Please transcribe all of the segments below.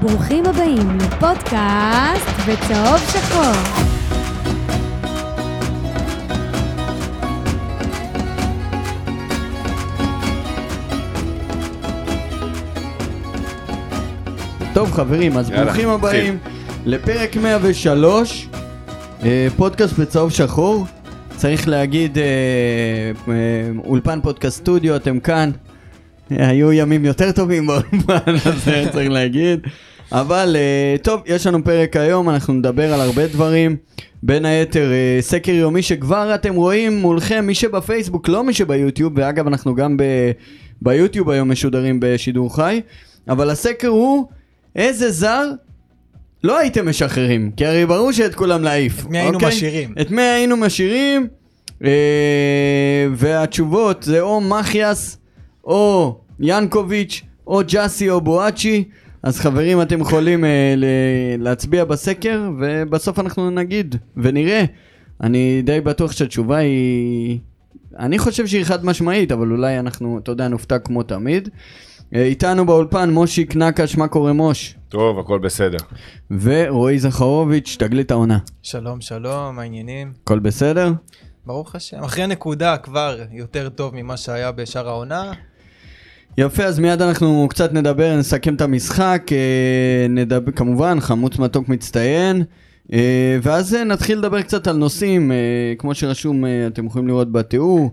ברוכים הבאים לפודקאסט בצהוב שחור. טוב חברים, אז יאללה, ברוכים. הבאים לפרק 103, אה, פודקאסט בצהוב שחור. צריך להגיד, אה, אה, אולפן פודקאסט סטודיו, אתם כאן. היו ימים יותר טובים באולפן הזה, צריך להגיד. אבל אה, טוב, יש לנו פרק היום, אנחנו נדבר על הרבה דברים. בין היתר, אה, סקר יומי שכבר אתם רואים מולכם, מי שבפייסבוק, לא מי שביוטיוב, ואגב, אנחנו גם ב, ביוטיוב היום משודרים בשידור חי. אבל הסקר הוא, איזה זר לא הייתם משחררים? כי הרי ברור שאת כולם להעיף. את מי היינו אוקיי? משאירים? את מי היינו משאירים? אה, והתשובות זה או מחיאס, או ינקוביץ', או ג'אסי או בואצ'י. אז חברים, אתם יכולים אה, ל- להצביע בסקר, ובסוף אנחנו נגיד ונראה. אני די בטוח שהתשובה היא... אני חושב שהיא חד משמעית, אבל אולי אנחנו, אתה יודע, נופתע כמו תמיד. אה, איתנו באולפן מושיק נקש, מה קורה מוש? טוב, הכל בסדר. ורועי זכרוביץ', תגלית העונה. שלום, שלום, מה העניינים? הכל בסדר? ברוך השם. אחרי נקודה כבר יותר טוב ממה שהיה בשאר העונה. יפה, אז מיד אנחנו קצת נדבר, נסכם את המשחק, אה, נדבר, כמובן, חמוץ מתוק מצטיין, אה, ואז אה, נתחיל לדבר קצת על נושאים, כמו שרשום, אתם יכולים לראות בתיאור,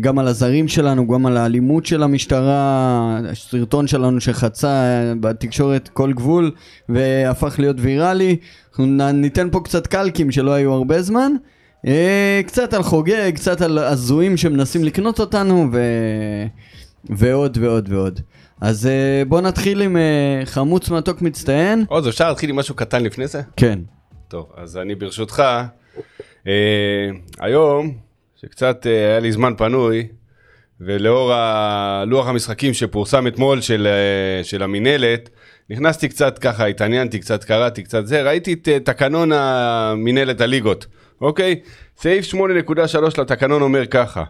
גם על הזרים שלנו, גם על האלימות של המשטרה, הסרטון שלנו שחצה בתקשורת כל גבול והפך להיות ויראלי, אנחנו ניתן פה קצת קלקים שלא היו הרבה זמן. קצת על חוגג, קצת על הזויים שמנסים לקנות אותנו, ו... ועוד ועוד ועוד. אז אה, בוא נתחיל עם אה, חמוץ מתוק מצטיין. עוז, אפשר להתחיל עם משהו קטן לפני זה? כן. טוב, אז אני ברשותך, אה, היום, שקצת אה, היה לי זמן פנוי, ולאור לוח המשחקים שפורסם אתמול של, אה, של המינהלת, נכנסתי קצת ככה, התעניינתי קצת, קראתי קצת זה, ראיתי את אה, תקנון המינהלת הליגות, אוקיי? סעיף 8.3 לתקנון אומר ככה,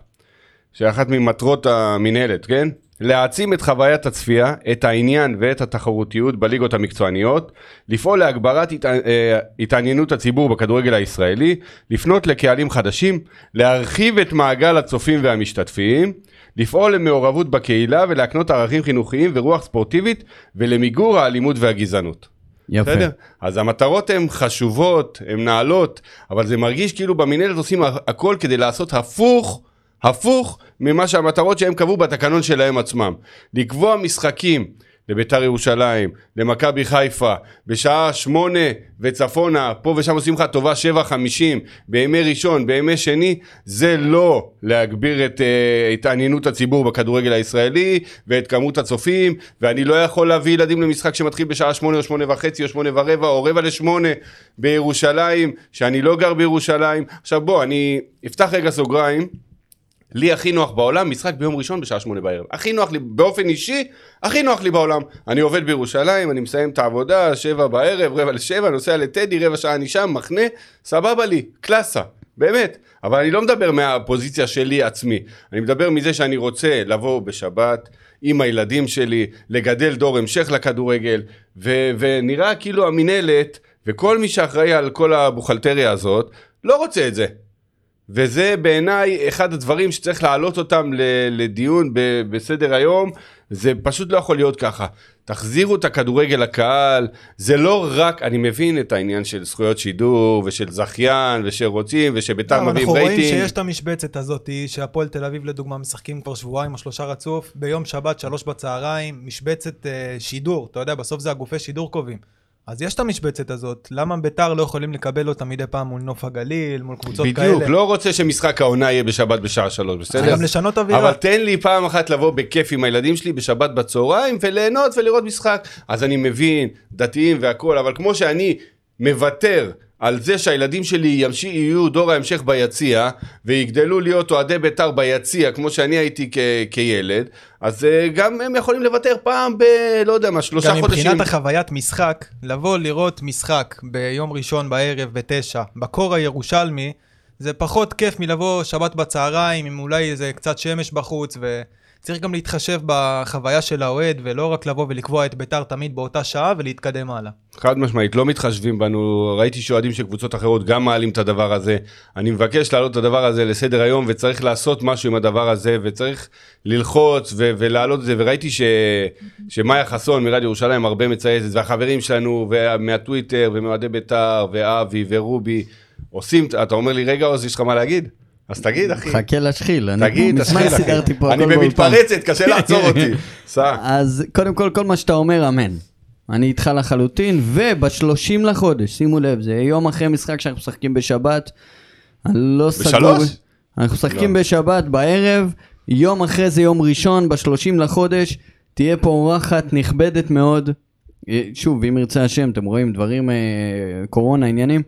שאחת ממטרות המינהלת, כן? להעצים את חוויית הצפייה, את העניין ואת התחרותיות בליגות המקצועניות, לפעול להגברת הת... אה, התעניינות הציבור בכדורגל הישראלי, לפנות לקהלים חדשים, להרחיב את מעגל הצופים והמשתתפים, לפעול למעורבות בקהילה ולהקנות ערכים חינוכיים ורוח ספורטיבית ולמיגור האלימות והגזענות. יפה. בסדר? אז המטרות הן חשובות, הן נעלות, אבל זה מרגיש כאילו במינהלת עושים הכל כדי לעשות הפוך, הפוך ממה שהמטרות שהם קבעו בתקנון שלהם עצמם. לקבוע משחקים לביתר ירושלים, למכבי חיפה, בשעה שמונה וצפונה, פה ושם עושים לך טובה שבע חמישים, בימי ראשון, בימי שני, זה לא להגביר את uh, התעניינות הציבור בכדורגל הישראלי ואת כמות הצופים, ואני לא יכול להביא ילדים למשחק שמתחיל בשעה שמונה או שמונה וחצי או שמונה ורבע או רבע לשמונה בירושלים, שאני לא גר בירושלים. עכשיו בוא, אני אפתח רגע סוגריים. לי הכי נוח בעולם, משחק ביום ראשון בשעה שמונה בערב. הכי נוח לי, באופן אישי, הכי נוח לי בעולם. אני עובד בירושלים, אני מסיים את העבודה, שבע בערב, רבע לשבע, נוסע לטדי, רבע שעה אני שם, מחנה, סבבה לי, קלאסה, באמת. אבל אני לא מדבר מהפוזיציה שלי עצמי, אני מדבר מזה שאני רוצה לבוא בשבת עם הילדים שלי, לגדל דור המשך לכדורגל, ו- ונראה כאילו המינהלת וכל מי שאחראי על כל הבוכלטריה הזאת, לא רוצה את זה. וזה בעיניי אחד הדברים שצריך להעלות אותם לדיון בסדר היום, זה פשוט לא יכול להיות ככה. תחזירו את הכדורגל לקהל, זה לא רק, אני מבין את העניין של זכויות שידור ושל זכיין ושרוצים ושביתר אבל מביאים אנחנו רואים רייטינג. שיש את המשבצת הזאת, שהפועל תל אביב לדוגמה משחקים כבר שבועיים או שלושה רצוף, ביום שבת שלוש בצהריים, משבצת אה, שידור, אתה יודע, בסוף זה הגופי שידור קובעים. אז יש את המשבצת הזאת, למה ביתר לא יכולים לקבל אותה מדי פעם מול נוף הגליל, מול קבוצות כאלה? בדיוק, לא רוצה שמשחק העונה יהיה בשבת בשעה שלוש, בסדר? גם לשנות אווירה. אבל תן לי פעם אחת לבוא בכיף עם הילדים שלי בשבת בצהריים וליהנות ולראות משחק. אז אני מבין, דתיים והכול, אבל כמו שאני מוותר על זה שהילדים שלי ימש... יהיו דור ההמשך ביציע ויגדלו להיות אוהדי בית"ר ביציע כמו שאני הייתי כ... כילד, אז uh, גם הם יכולים לוותר פעם ב... לא יודע מה, שלושה גם חודשים. מבחינת החוויית משחק, לבוא לראות משחק ביום ראשון בערב בתשע, בקור הירושלמי, זה פחות כיף מלבוא שבת בצהריים עם אולי איזה קצת שמש בחוץ ו... צריך גם להתחשב בחוויה של האוהד, ולא רק לבוא ולקבוע את ביתר תמיד באותה שעה ולהתקדם הלאה. חד משמעית, לא מתחשבים בנו, ראיתי שאוהדים של קבוצות אחרות גם מעלים את הדבר הזה. אני מבקש להעלות את הדבר הזה לסדר היום, וצריך לעשות משהו עם הדבר הזה, וצריך ללחוץ ו- ולהעלות את זה, וראיתי ש- שמאיה חסון מרדיו ירושלים הרבה מצייצת, והחברים שלנו, ומהטוויטר, ומאוהדי בית"ר, ואבי, ורובי, עושים, אתה אומר לי, רגע עוז, יש לך מה להגיד? אז תגיד, אחי. חכה להשחיל, תגיד, תשחיל, אחי. אני. במתפרצת, קשה לעצור אותי. סע. אז קודם כל, כל מה שאתה אומר, אמן. אני איתך לחלוטין, וב-30 לחודש, שימו לב, זה יום אחרי משחק שאנחנו משחקים בשבת. אני לא סגור... בשלוש? אנחנו משחקים לא. בשבת בערב, יום אחרי זה יום ראשון, ב-30 לחודש, תהיה פה אורחת נכבדת מאוד. אה, שוב, אם ירצה השם, אתם רואים דברים, אה, קורונה, עניינים.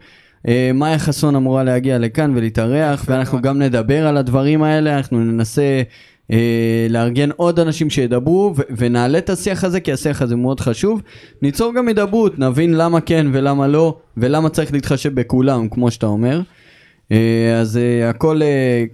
אה, מאיה חסון אמורה להגיע לכאן ולהתארח, ואנחנו גם נדבר על הדברים האלה, אנחנו ננסה אה, לארגן עוד אנשים שידברו, ו- ונעלה את השיח הזה, כי השיח הזה מאוד חשוב. ניצור גם הידברות, נבין למה כן ולמה לא, ולמה צריך להתחשב בכולם, כמו שאתה אומר. אה, אז הכל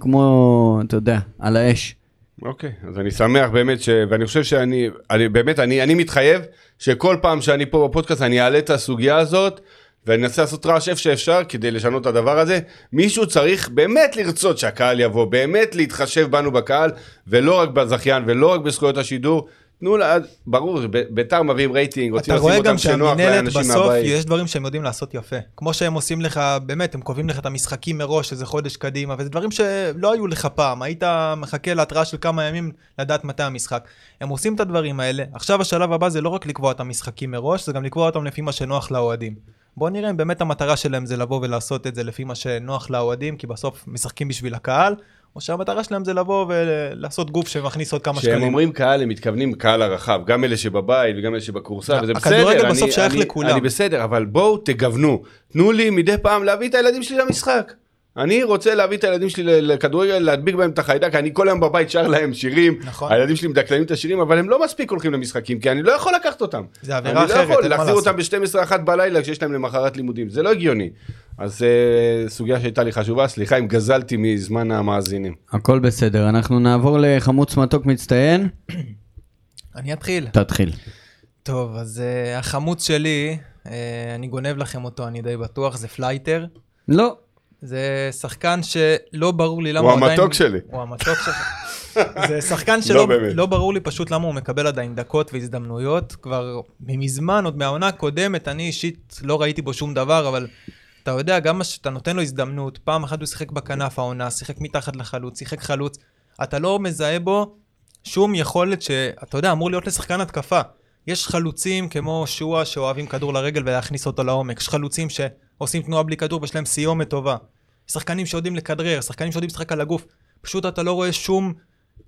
כמו, אתה יודע, על האש. אוקיי, אז אני שמח באמת, ש... ואני חושב שאני, אני, באמת, אני, אני מתחייב שכל פעם שאני פה בפודקאסט אני אעלה את הסוגיה הזאת, ואני אנסה לעשות רעש איפה שאפשר כדי לשנות את הדבר הזה. מישהו צריך באמת לרצות שהקהל יבוא, באמת להתחשב בנו בקהל, ולא רק בזכיין, ולא רק בזכויות השידור. תנו לה, ברור, ביתר מביאים רייטינג, רוצים אתה לשים רואה אותם גם שנוח לאנשים בסוף, מהבית. יש דברים שהם יודעים לעשות יפה. כמו שהם עושים לך, באמת, הם קובעים לך את המשחקים מראש, איזה חודש קדימה, וזה דברים שלא היו לך פעם. היית מחכה להתראה של כמה ימים לדעת מתי המשחק. הם עושים את הדברים האלה. עכשיו השלב הבא זה לא רק לקבוע את המשחקים מראש, זה גם לקבוע אותם לפי מה שנוח לאוהדים. בוא נראה אם באמת המטרה שלהם זה לבוא ולעשות את זה לפי מה שנוח לאוהדים, כי בסוף משחקים בשביל הקהל, או שהמטרה שלהם זה לבוא ולעשות גוף שמכניס עוד כמה כשהם שקלים. אומרים קהל, הם מתכוונים קהל הרחב, גם אלה שבבית וגם אלה שבקורסה, וזה בסדר. הכדורגל אני- בסוף שייך אני- לכולם. אני בסדר, אבל בואו תגוונו. תנו לי מדי פעם להביא את הילדים שלי למשחק. אני רוצה להביא את הילדים שלי לכדורגל, להדביק בהם את החיידק, אני כל היום בבית שר להם שירים, נכון. הילדים שלי מדקלמים את השירים, אבל הם לא מספיק הולכים למשחקים, כי אני לא יכול לקחת אותם. זה אווירה אני לא אחרת, יכול להחזיר אותם לעשות. ב-12-1 בלילה כשיש להם למחרת לימודים, זה לא הגיוני. אז אה, סוגיה שהייתה לי חשובה, סליחה אם גזלתי מזמן המאזינים. הכל בסדר, אנחנו נעבור לחמוץ מתוק מצטיין, אני אתחיל. תתחיל. טוב, אז uh, החמוץ שלי, אה, אני גונב לכם אותו, אני די בטוח, זה פלייטר. לא, זה שחקן שלא ברור לי למה הוא הוא עדיין... המתוק שלי. הוא המתוק שלך. זה שחקן לא שלא באמת. לא ברור לי פשוט למה הוא מקבל עדיין דקות והזדמנויות. כבר מזמן, עוד מהעונה הקודמת, אני אישית לא ראיתי בו שום דבר, אבל אתה יודע, גם שאתה נותן לו הזדמנות, פעם אחת הוא שיחק בכנף העונה, שיחק מתחת לחלוץ, שיחק חלוץ, אתה לא מזהה בו שום יכולת שאתה יודע, אמור להיות לשחקן התקפה. יש חלוצים כמו שואה שאוהבים כדור לרגל ולהכניס אותו לעומק, יש חלוצים שעושים תנועה בלי כדור ויש להם סיומת טובה. שחקנים שיודעים לכדרר, שחקנים שיודעים לשחק על הגוף. פשוט אתה לא רואה שום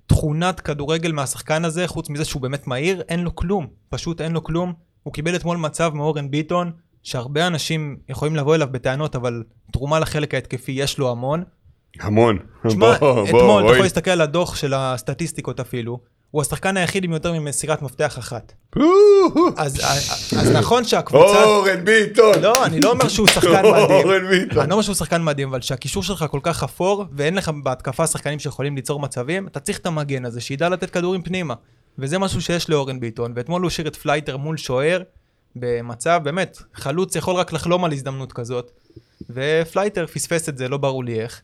תכונת כדורגל מהשחקן הזה, חוץ מזה שהוא באמת מהיר, אין לו כלום. פשוט אין לו כלום. הוא קיבל אתמול מצב מאורן ביטון, שהרבה אנשים יכולים לבוא אליו בטענות, אבל תרומה לחלק ההתקפי יש לו המון. המון. תשמע, בוא, בוא, אתמול, אתה אוי. יכול להסתכל על הדוח של הסטטיסטיקות אפילו, הוא השחקן היחיד עם יותר ממסירת מפתח אחת. אז, אז נכון שהקבוצה... אורן ביטון. לא, אני לא אומר שהוא שחקן מדהים. אורן ביטון. אני לא אומר שהוא שחקן מדהים, אבל שהקישור שלך כל כך אפור, ואין לך בהתקפה שחקנים שיכולים ליצור מצבים, אתה צריך את המגן הזה, שידע לתת כדורים פנימה. וזה משהו שיש לאורן ביטון, ואתמול הוא השאיר את פלייטר מול שוער, במצב, באמת, חלוץ יכול רק לחלום על הזדמנות כזאת, ופלייטר פספס את זה, לא ברור לי איך.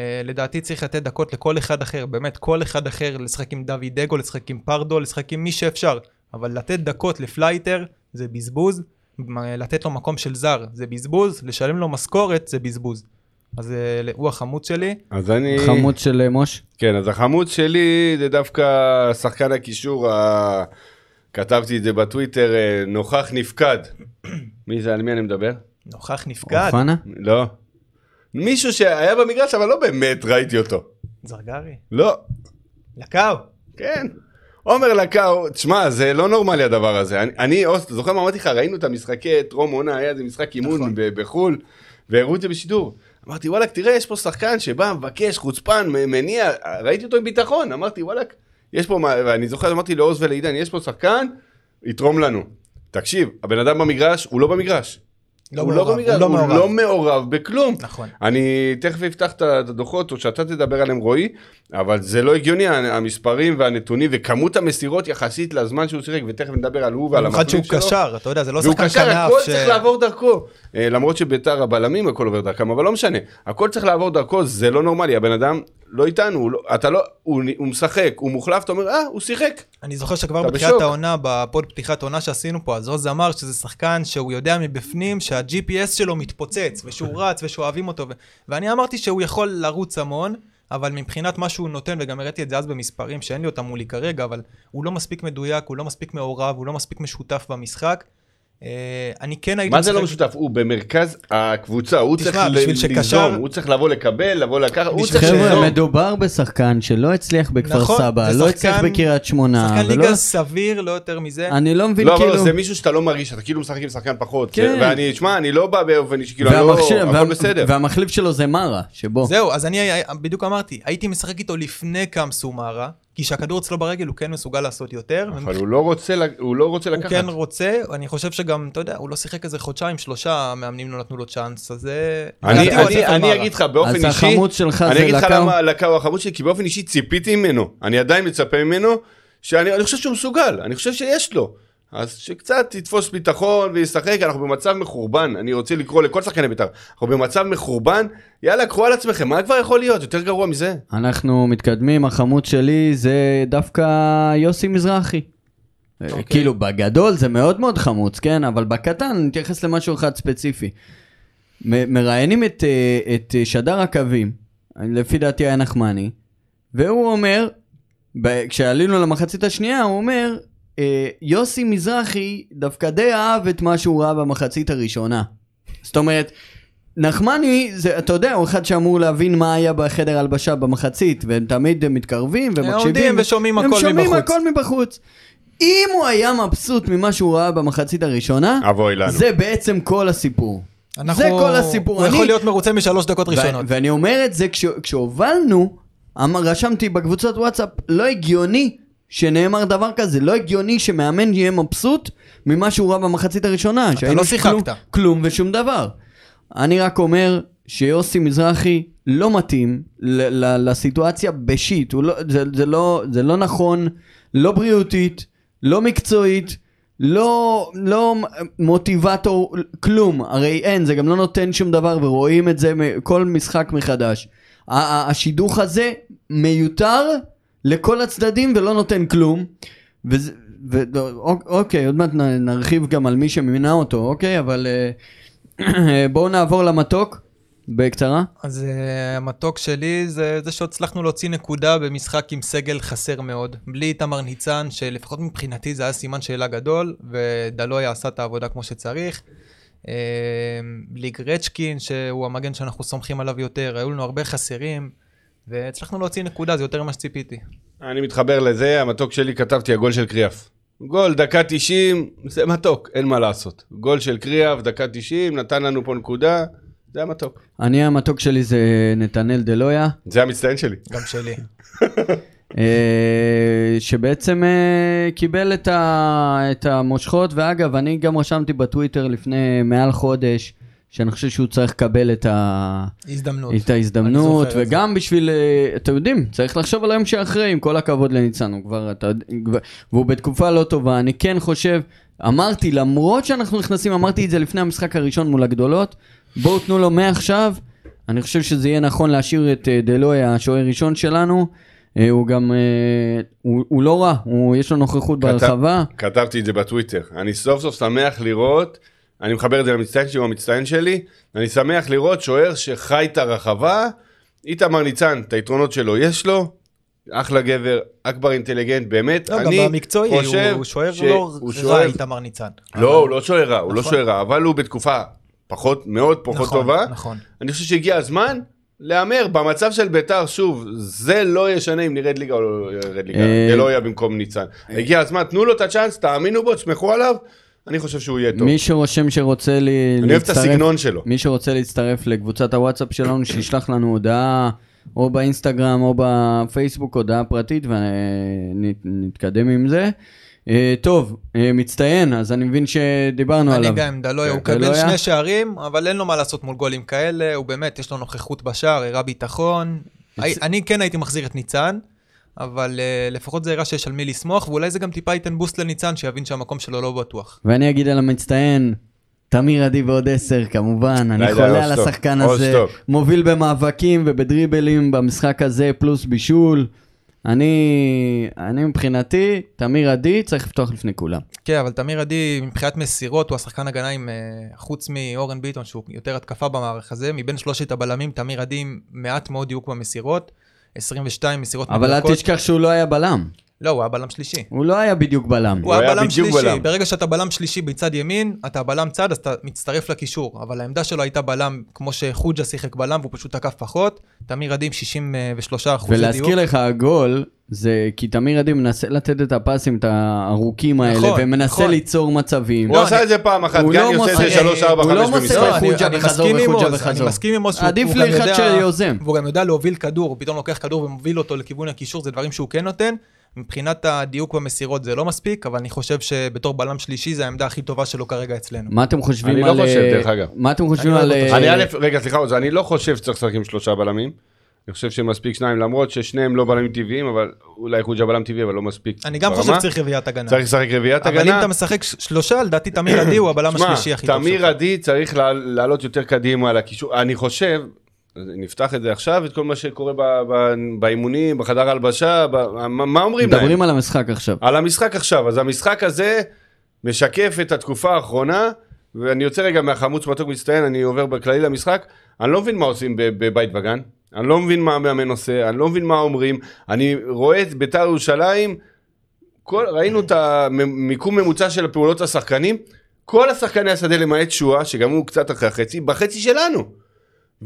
אה, לדעתי צריך לתת דקות לכל אחד אחר, באמת, כל אחד אחר, לשחק עם דוד דגו, לשחק עם פרדו, לשחק עם מי שאפשר, אבל לתת דקות לפלייטר זה בזבוז, לתת לו מקום של זר זה בזבוז, לשלם לו משכורת זה בזבוז. אז אה, הוא החמוץ שלי. אז אני... חמוץ של אה, מוש. כן, אז החמוץ שלי זה דווקא שחקן הקישור, ה... כתבתי את זה בטוויטר, אה, נוכח נפקד. מי זה, על מי אני מדבר? נוכח נפקד, אופנה? לא. מישהו שהיה במגרש, אבל לא באמת ראיתי אותו. זרגרי, לא. לקאו. כן. עומר לקאו, תשמע, זה לא נורמלי הדבר הזה. אני, אני זוכר מה אמרתי לך? ראינו את המשחקי טרום עונה, היה איזה משחק אימון נכון. בחו"ל, והראו את זה בשידור. אמרתי, וואלכ, תראה, יש פה שחקן שבא, מבקש, חוצפן, מניע, ראיתי אותו עם ביטחון, אמרתי, וואלכ, יש פה, מה, ואני זוכר, אמרתי לעוז ולעידן, יש פה שחקן, יתרום לנו. תקשיב, הבן אדם במגרש, הוא לא במגרש. לא הוא מעורב, לא במגרש, הוא לא הוא מעורב. לא מעורב בכלום. נכון. אני תכף אפתח את הדוחות, או שאתה תדבר עליהם רועי, אבל זה לא הגיוני, המספרים והנתונים וכמות המסירות יחסית לזמן שהוא שיחק, ותכף נדבר על הוא ועל במיוחד שהוא המחליף שלו. קשר, אתה יודע, זה לא והוא שחקן קשר, כנף הכל ש... צריך לעבור דרכו. אה, למרות שביתר הבלמים הכל עובר דרכם, אבל לא משנה. הכל צריך לעבור דרכו, זה לא נורמלי. הבן אדם לא איתנו, לא- אתה לא, הוא הוא משחק, הוא מוחלף, אתה אומר, אה, הוא שיחק. אני זוכר שכבר בתחילת. העונה, בפוד פתיחת עונה שעשינו פה, אז עוז אמר שזה שחקן שהוא יודע מבפנים שה-GPS שלו מתפוצץ, ושהוא רץ, ושאוהבים אותו, ו- ואני אמרתי שהוא יכול לרוץ המון, אבל מבחינת מה שהוא נותן, וגם הראיתי את זה אז במספרים, שאין לי אותם מולי כרגע, אבל הוא לא מספיק מדויק, הוא לא מספיק מעורב, הוא לא מספיק משותף במשחק. אה, אני כן הייתי מה זה לא משותף? הוא במרכז הקבוצה, הוא תשמע, צריך בשביל ל- שקשר- ליזום, הוא צריך לבוא לקבל, לבוא לקחת, הוא צריך ש- חבר'ה, ליזום. מדובר בשחקן שלא הצליח בכפר נכון, סבא, לא שחקן- הצליח בקריית שמונה, שחקן ולא- ליגה סביר, לא יותר מזה. אני לא מבין לא, אבל כאילו... זה מישהו שאתה לא מרגיש, אתה כאילו משחק עם שחקן פחות. כן. ואני, שמע, אני לא בא באופן אישי, כאילו, אני לא, הכל וה- בסדר. והמחליף שלו זה מרה, שבו. זהו, אז אני בדיוק אמרתי, הייתי משחק איתו לפני קמסו מארה, כי כשהכדור אצלו ברגל הוא כן מסוגל לעשות יותר. אבל הוא לא רוצה, הוא לא רוצה הוא לקחת. כן רוצה, אני חושב שגם, אתה יודע, הוא לא שיחק איזה חודשיים, שלושה, המאמנים לא נתנו לו צ'אנס, אז זה... אני, הוא אני, אני מארה. אגיד לך באופן אז אישי, החמוד שלך אני זה אגיד לך? למה החמוד שלי, כי באופן אישי ציפיתי ממנו, אני עדיין מצפה ממנו, שאני אני חושב שהוא מסוגל, אני חושב שיש לו. אז שקצת יתפוס ביטחון וישחק, אנחנו במצב מחורבן, אני רוצה לקרוא לכל שחקני בית"ר, אנחנו במצב מחורבן, יאללה, קחו על עצמכם, מה כבר יכול להיות? יותר גרוע מזה? אנחנו מתקדמים, החמוד שלי זה דווקא יוסי מזרחי. אוקיי. כאילו בגדול זה מאוד מאוד חמוץ, כן? אבל בקטן נתייחס למשהו אחד ספציפי. מ- מראיינים את, אה, את אה, שדר הקווים, לפי דעתי היה נחמני, והוא אומר, ב- כשעלינו למחצית השנייה, הוא אומר, אה, יוסי מזרחי דווקא די אהב את מה שהוא ראה במחצית הראשונה. זאת אומרת, נחמני, זה, אתה יודע, הוא אחד שאמור להבין מה היה בחדר הלבשה במחצית, והם תמיד מתקרבים ומקשיבים. עומדים ושומעים הם הכל שומעים מבחוץ. הכל מבחוץ. אם הוא היה מבסוט ממה שהוא ראה במחצית הראשונה, אבוי לנו. זה בעצם כל הסיפור. אנחנו- זה כל הסיפור. הוא אני- יכול להיות מרוצה משלוש דקות ו- ראשונות. ואני אומר את זה כש- כשהובלנו, אמר- רשמתי בקבוצת וואטסאפ, לא הגיוני שנאמר דבר כזה, לא הגיוני שמאמן יהיה מבסוט ממה שהוא ראה במחצית הראשונה. שהיינו לא שיחקת. כלום, כלום ושום דבר. אני רק אומר שיוסי מזרחי לא מתאים ל- ל- לסיטואציה בשיט, לא, זה, זה, לא, זה לא נכון, לא בריאותית, לא מקצועית. לא, לא מוטיבטור, כלום, הרי אין, זה גם לא נותן שום דבר ורואים את זה כל משחק מחדש. השידוך הזה מיותר לכל הצדדים ולא נותן כלום. וזה, אוק- אוקיי, עוד מעט נרחיב גם על מי שמינה אותו, אוקיי? אבל אה, בואו נעבור למתוק, בקצרה. אז uh, המתוק שלי זה זה שהצלחנו להוציא נקודה במשחק עם סגל חסר מאוד. בלי איתמר ניצן, שלפחות מבחינתי זה היה סימן שאלה גדול, ודלויה עשה את העבודה כמו שצריך. Uh, בלי גרצ'קין, שהוא המגן שאנחנו סומכים עליו יותר, היו לנו הרבה חסרים, והצלחנו להוציא נקודה, זה יותר ממה שציפיתי. אני מתחבר לזה, המתוק שלי כתבתי הגול של קריאף. גול, דקה 90, זה מתוק, אין מה לעשות. גול של קריאף, דקה 90, נתן לנו פה נקודה, זה המתוק. אני המתוק שלי זה נתנאל דלויה. זה המצטיין שלי. גם שלי. אה, שבעצם אה, קיבל את, המושכות, ואגב, אני גם רשמתי בטוויטר לפני מעל חודש, שאני חושב שהוא צריך לקבל את, ה, הזדמנות. את ההזדמנות. וגם בשביל, אה, אתם יודעים, צריך לחשוב על היום שאחרי, עם כל הכבוד לניצן, הוא כבר, אתה, והוא בתקופה לא טובה, אני כן חושב, אמרתי, למרות שאנחנו נכנסים, אמרתי את זה לפני המשחק הראשון מול הגדולות, בואו תנו לו מעכשיו, אני חושב שזה יהיה נכון להשאיר את אה, דלויה, השוער ראשון שלנו. אה, הוא גם, הוא, הוא לא רע, הוא, יש לו נוכחות ברחבה. כתבתי את זה בטוויטר. אני סוף סוף שמח לראות, אני מחבר את זה למצטיין שלי, הוא המצטיין שלי, אני שמח לראות שוער שחי את הרחבה, איתמר ניצן, את היתרונות שלו יש לו, אחלה גבר, אכבר אינטליגנט, באמת, לא, גם אני במקצועי, חושב הוא שוער ש- לא הוא רע, איתמר ניצן. לא, הוא לא שוער רע, הוא לא נכון. שוער רע, אבל הוא בתקופה פחות, מאוד פחות נכון, טובה. נכון. אני חושב שהגיע הזמן להמר במצב של ביתר, שוב, זה לא ישנה אם נרד ליגה או לא ירד ליגה, אה, זה לא יהיה במקום ניצן. הגיע הזמן, תנו לו את הצ'אנס, תאמינו בו, תסמכו עליו, אני חושב שהוא יהיה טוב. מי שרושם שרוצה לי אני אוהב את הסגנון שלו. מי שרוצה להצטרף לקבוצת הוואטסאפ שלנו, שישלח לנו הודעה או באינסטגרם או בפייסבוק, הודעה פרטית, ונתקדם עם זה. אה, טוב, אה, מצטיין, אז אני מבין שדיברנו עליו. אני גם דלויה, הוא קיבל דלויה? שני שערים, אבל אין לו מה לעשות מול גולים כאלה, הוא באמת, יש לו נוכחות בשער, הראה ביטחון. אני כן הייתי מחזיר את ניצן, אבל אה, לפחות זה הראה שיש על מי לסמוך, ואולי זה גם טיפה ייתן בוסט לניצן, שיבין שהמקום שלו לא בטוח. ואני אגיד על המצטיין, תמיר עדי ועוד עשר, כמובן, אני חולה על. השחקן הזה. מוביל במאבקים ובדריבלים במשחק הזה, פלוס בישול. אני, אני מבחינתי, תמיר עדי צריך לפתוח לפני כולם. כן, אבל תמיר עדי, מבחינת מסירות, הוא השחקן הגנה עם, אה, חוץ מאורן ביטון, שהוא יותר התקפה במערך הזה, מבין שלושת הבלמים, תמיר עדי עם מעט מאוד דיוק במסירות, 22 מסירות אבל אל מדויקות. תשכח שהוא לא היה בלם, לא, הוא היה בלם שלישי. הוא לא היה בדיוק בלם. הוא היה היה בלם שלישי, בלם. ברגע שאתה בלם שלישי בצד ימין, אתה בלם צד, אז אתה מצטרף לקישור. אבל העמדה שלו הייתה בלם, כמו שחוג'ה שיחק בלם, והוא פשוט תקף פחות. תמיר עדי עם 63 אחוזי דיוק. ולהזכיר לך, הגול, זה כי תמיר עדי מנסה לתת את הפסים, את הארוכים האלה, נכון, ומנסה נכון. ליצור מצבים. הוא לא, עשה אני- את זה פעם אחת, הוא גני לא עושה את זה מוסר- 3, 4, הוא 5 לא מוסר במשחק. לא, לחוג'ה אני בחזור מסכים עם וחוג'ה עוז, אני. מסכים עם עוז שהוא עדיף הוא לי גם אחד יודע- שיוזם. והוא גם יודע להוביל כדור, הוא פתאום לוקח כדור ומוביל אותו לכיוון הקישור, זה דברים שהוא כן נותן. מבחינת הדיוק במסירות זה לא מספיק, אבל אני חושב שבתור בלם שלישי זה העמדה הכי טובה שלו כרגע אצלנו. מה אתם חושבים אני על... לא חושב, אה, דרך אגב. מה אתם חושבים אני על... לא בטוח. אה, אני א', רגע, סליחה, אני לא חושב שצריך לשחק עם שלושה בלמים. אני חושב שמספיק שניים, למרות ששניהם לא בלמים טבעיים, אבל אולי חוג'ה בלם טבעי, אבל לא מספיק. אני גם ברמה. חושב שצריך רביעיית הגנה. צריך לשחק רביעיית אבל אם הגנה. אתה משחק שלושה, לדעתי תמיר עדי הוא הבלם השלישי הכי טוב תמיר שלך. עדי צריך לעל- לעלות יותר קדימה לקישור. אני חושב, נפתח את זה עכשיו, את כל מה שקורה באימונים, בחדר ההלבשה, ב- מה מה אומרים להם? מדברים על המשחק עכשיו. על המשחק עכשיו. אז המשחק הזה משקף את התקופה האחרונה, ואני יוצא רגע מהחמוץ מתוק מצטיין, אני עובר בכללי למשחק. אני לא מבין מה עושים בבית וגן, אני לא מבין מה המאמן עושה, אני לא מבין מה אומרים. אני רואה את ביתר ירושלים, כל, ראינו את המיקום ממוצע של פעולות השחקנים, כל השחקני השדה למעט שואה, שגם הוא קצת אחרי החצי, בחצי שלנו.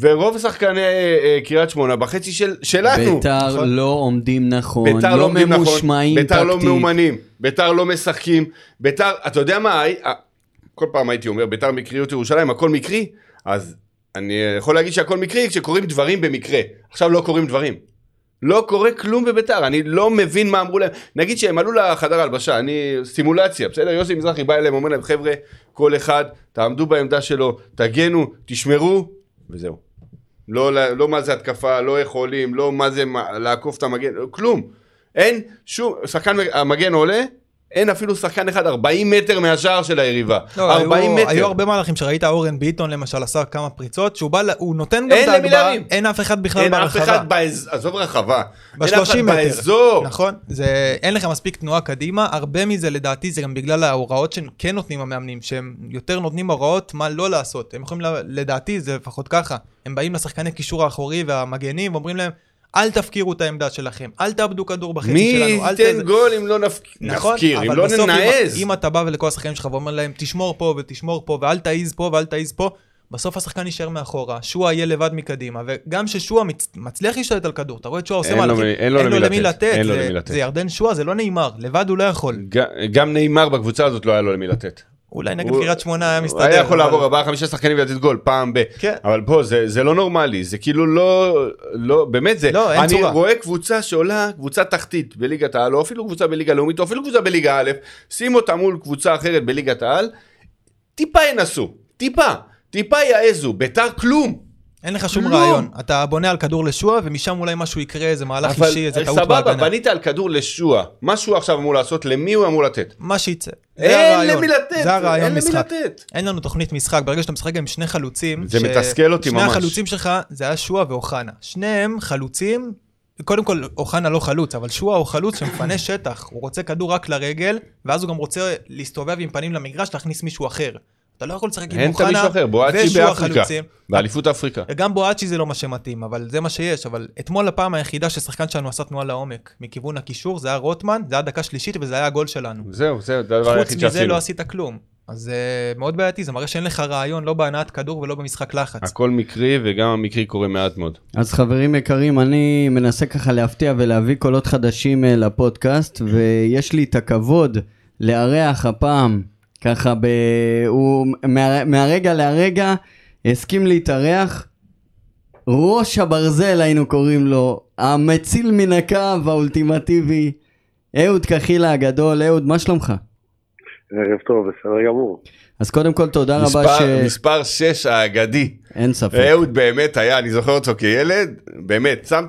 ורוב שחקני אה, קריית שמונה בחצי של, שלנו. ביתר נכון. לא עומדים נכון, ביתר לא לא עומדים נכון, ממושמעים ביתר לא. מאומנים, ביתר לא משחקים, ביתר, אתה יודע מה, כל פעם הייתי אומר, ביתר מקריות ירושלים, הכל מקרי, אז אני יכול להגיד שהכל מקרי כשקורים דברים במקרה. עכשיו לא קורים דברים. לא קורה כלום בביתר, אני לא מבין מה אמרו להם. נגיד שהם עלו לחדר הלבשה, אני, סימולציה, בסדר? יוסי מזרחי בא אליהם, אומר להם, חבר'ה, כל אחד, תעמדו בעמדה שלו, תגנו, תשמרו, וזהו. לא, לא מה זה התקפה, לא איך עולים, לא מה זה לעקוף את המגן, כלום. אין שום, שחקן המגן עולה, אין אפילו שחקן אחד 40 מטר מהשער של היריבה. לא, 40 היו, מטר. היו הרבה מהלכים שראית אורן ביטון למשל עשה כמה פריצות, שהוא בא, הוא נותן גם אין את ההגבהה, להרים. אין אף אחד בכלל אין אף ברחבה. אחד באזור, עזוב רחבה. אין אף אחד ב-30 מטר. באזור. נכון, זה, אין לך מספיק תנועה קדימה, הרבה מזה לדעתי זה גם בגלל ההוראות שהם כן נותנים המאמנים, שהם יותר נותנים הוראות מה לא לעשות. הם יכולים, ל- לדעתי זה לפחות ככה, הם באים לשחקני קישור האחורי והמגנים ואומרים להם, אל תפקירו את העמדה שלכם, אל תאבדו כדור בחצי מי שלנו, אל ייתן תזה." גול אם לא נפק- נכון, נפקיר, אם לא בסוף אם- ננעז? אם אתה בא ולכל השחקנים שלך ואומר להם, תשמור פה ותשמור פה ואל תעיז פה ואל תעיז פה, בסוף השחקן יישאר מאחורה, שועה יהיה לבד מקדימה, וגם ששועה מצ... מצליח להשתלט על כדור, אתה רואה את שועה עושה אין מהלכים, מי- אין לו למי לתת, אין לו למי לתת. זה ירדן שועה, זה לא נאמר, לבד הוא לא יכול. גם נאמר בקבוצה הזאת לא היה לו למי לתת. אולי נגד קריית שמונה היה מסתדר. הוא היה יכול לעבור ארבעה חמישה שחקנים ולתת גול פעם ב... כן. אבל פה זה, זה לא נורמלי, זה כאילו לא, לא, באמת זה, לא, אין אני צורה. רואה קבוצה שעולה, קבוצה תחתית בליגת העל, או אפילו קבוצה בליגה לאומית, או אפילו קבוצה בליגה א', שים אותה מול קבוצה אחרת בליגת העל, טיפה ינסו, טיפה, טיפה יעזו, ביתר כלום. אין לך שום כלום. רעיון, אתה בונה על כדור לשועה, ומשם אולי משהו יקרה, איזה מהלך אבל אישי, איזה טעות סבבה, בהגנה. בנית על כדור לשועה, מה שהוא עכשיו אמור לעשות, למי הוא אמור לתת? מה שיצא. זה אין. למי לתת, זה הרעיון אין למי משחק. לתת. אין לנו תוכנית משחק, ברגע שאתה משחק עם שני חלוצים, זה מתסכל אותי שני ממש. החלוצים שלך זה היה שועה ואוחנה. שניהם חלוצים, קודם כל אוחנה לא חלוץ, אבל שועה הוא חלוץ שמפנה שטח, הוא רוצה כדור רק לרגל, ואז הוא גם רוצה להסתובב עם פנים למגרש, להכניס מישהו אחר. אתה לא יכול לשחק עם אין את אוחנה מישהו אחר, בואצ'י ושועה באפריקה, חלוצים. באליפות אפריקה. גם בואצ'י זה לא מה שמתאים, אבל זה מה שיש. אבל אתמול הפעם היחידה ששחקן שלנו עשה תנועה לעומק מכיוון הקישור, זה היה רוטמן, זה היה דקה שלישית וזה היה הגול שלנו. זהו, זה הדבר חוץ היחיד מזה שעשינו. לא עשית כלום. אז זה מאוד בעייתי, זה מראה שאין לך רעיון לא בהנעת כדור ולא במשחק לחץ. הכל מקרי וגם המקרי קורה מעט מאוד. אז חברים יקרים, אני מנסה ככה להפתיע ולהביא קולות חדשים אה, לפודקאסט, ויש לי את הכבוד לארח הפעם, ככה, ב... הוא מה... מהרגע להרגע הסכים להתארח. ראש הברזל היינו קוראים לו, המציל מן הקו האולטימטיבי, אהוד קחילה הגדול, אהוד, מה שלומך? ערב טוב, בסדר גמור. אז קודם כל תודה רבה ש... מספר, מספר 6 האגדי. אין ספק. אהוד באמת היה, אני זוכר אותו כילד, באמת, שם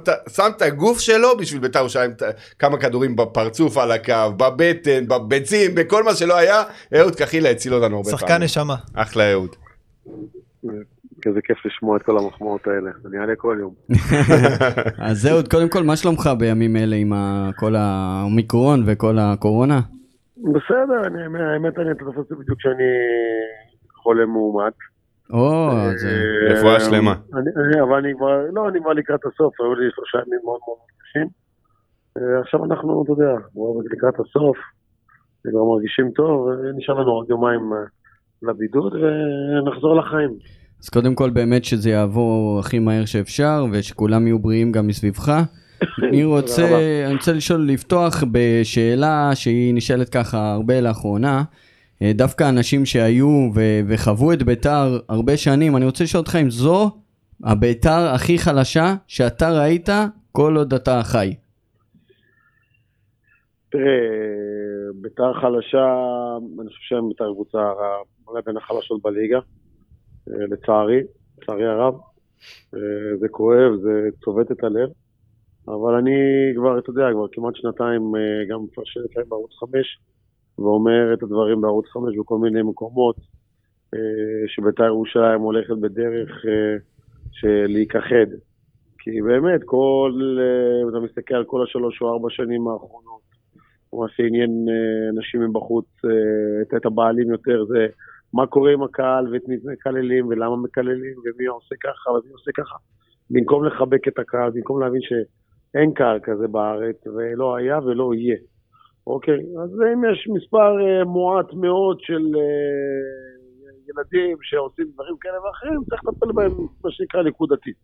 את- הגוף שלו בשביל בית"ר ירושלים, כמה כדורים בפרצוף על הקו, בבטן, בביצים, בכל מה שלא היה, אהוד קחילה הציל אותנו הרבה שחקן פעמים. נשמה. אחלה אהוד. כזה כיף לשמוע את כל המחמאות האלה. אני אעלה כל יום. אז אהוד, קודם כל, מה שלומך בימים אלה עם כל האומיקרון וכל הקורונה? בסדר, אני, האמת אני תופס בדיוק כשאני חולה מאומת. או. אה, אה, רפואה שלמה. אבל אני כבר, לא, אני כבר לקראת הסוף, היו לי שלושה ימים מאוד מאוד קשים. אה, עכשיו אנחנו, אתה יודע, כבר לקראת הסוף, כבר מרגישים טוב, ונשאר לנו רק יומיים לבידוד ונחזור לחיים. אז קודם כל, באמת שזה יעבור הכי מהר שאפשר, ושכולם יהיו בריאים גם מסביבך. אני רוצה. אני רוצה לשאול, לפתוח בשאלה שהיא נשאלת ככה הרבה לאחרונה. אה, דווקא אנשים שהיו ו- וחוו את ביתר הרבה שנים, אני רוצה לשאול אותך אם זו הביתר הכי חלשה שאתה ראית כל עוד אתה חי. תראה, ביתר חלשה, אני חושב שהם ביתר קבוצה אולי בין החלשות בליגה, אה, לצערי, לצערי הרב. אה, זה כואב, זה צובט את הלב, אבל אני כבר, אתה יודע, כבר כמעט שנתיים גם מפרשן אצלם בערוץ 5, ואומר את הדברים בערוץ 5 בכל מיני מקומות, אה, שביתר ירושלים הולכת בדרך אה, של להיכחד. כי באמת, כל, אה, אם אתה מסתכל על כל השלוש או ארבע שנים האחרונות, מה שעניין אה, אנשים מבחוץ, אה, את הבעלים יותר, זה מה קורה עם הקהל ואת מי מקללים ולמה מקללים ומי עושה ככה ומי עושה ככה. במקום לחבק את הקהל, במקום להבין שאין קהל כזה בארץ, ולא היה ולא יהיה. אוקיי, אז אם יש מספר אה, מועט מאוד של אה, ילדים שעושים דברים כאלה ואחרים, צריך לטפל בהם, מה שנקרא, נקודתית.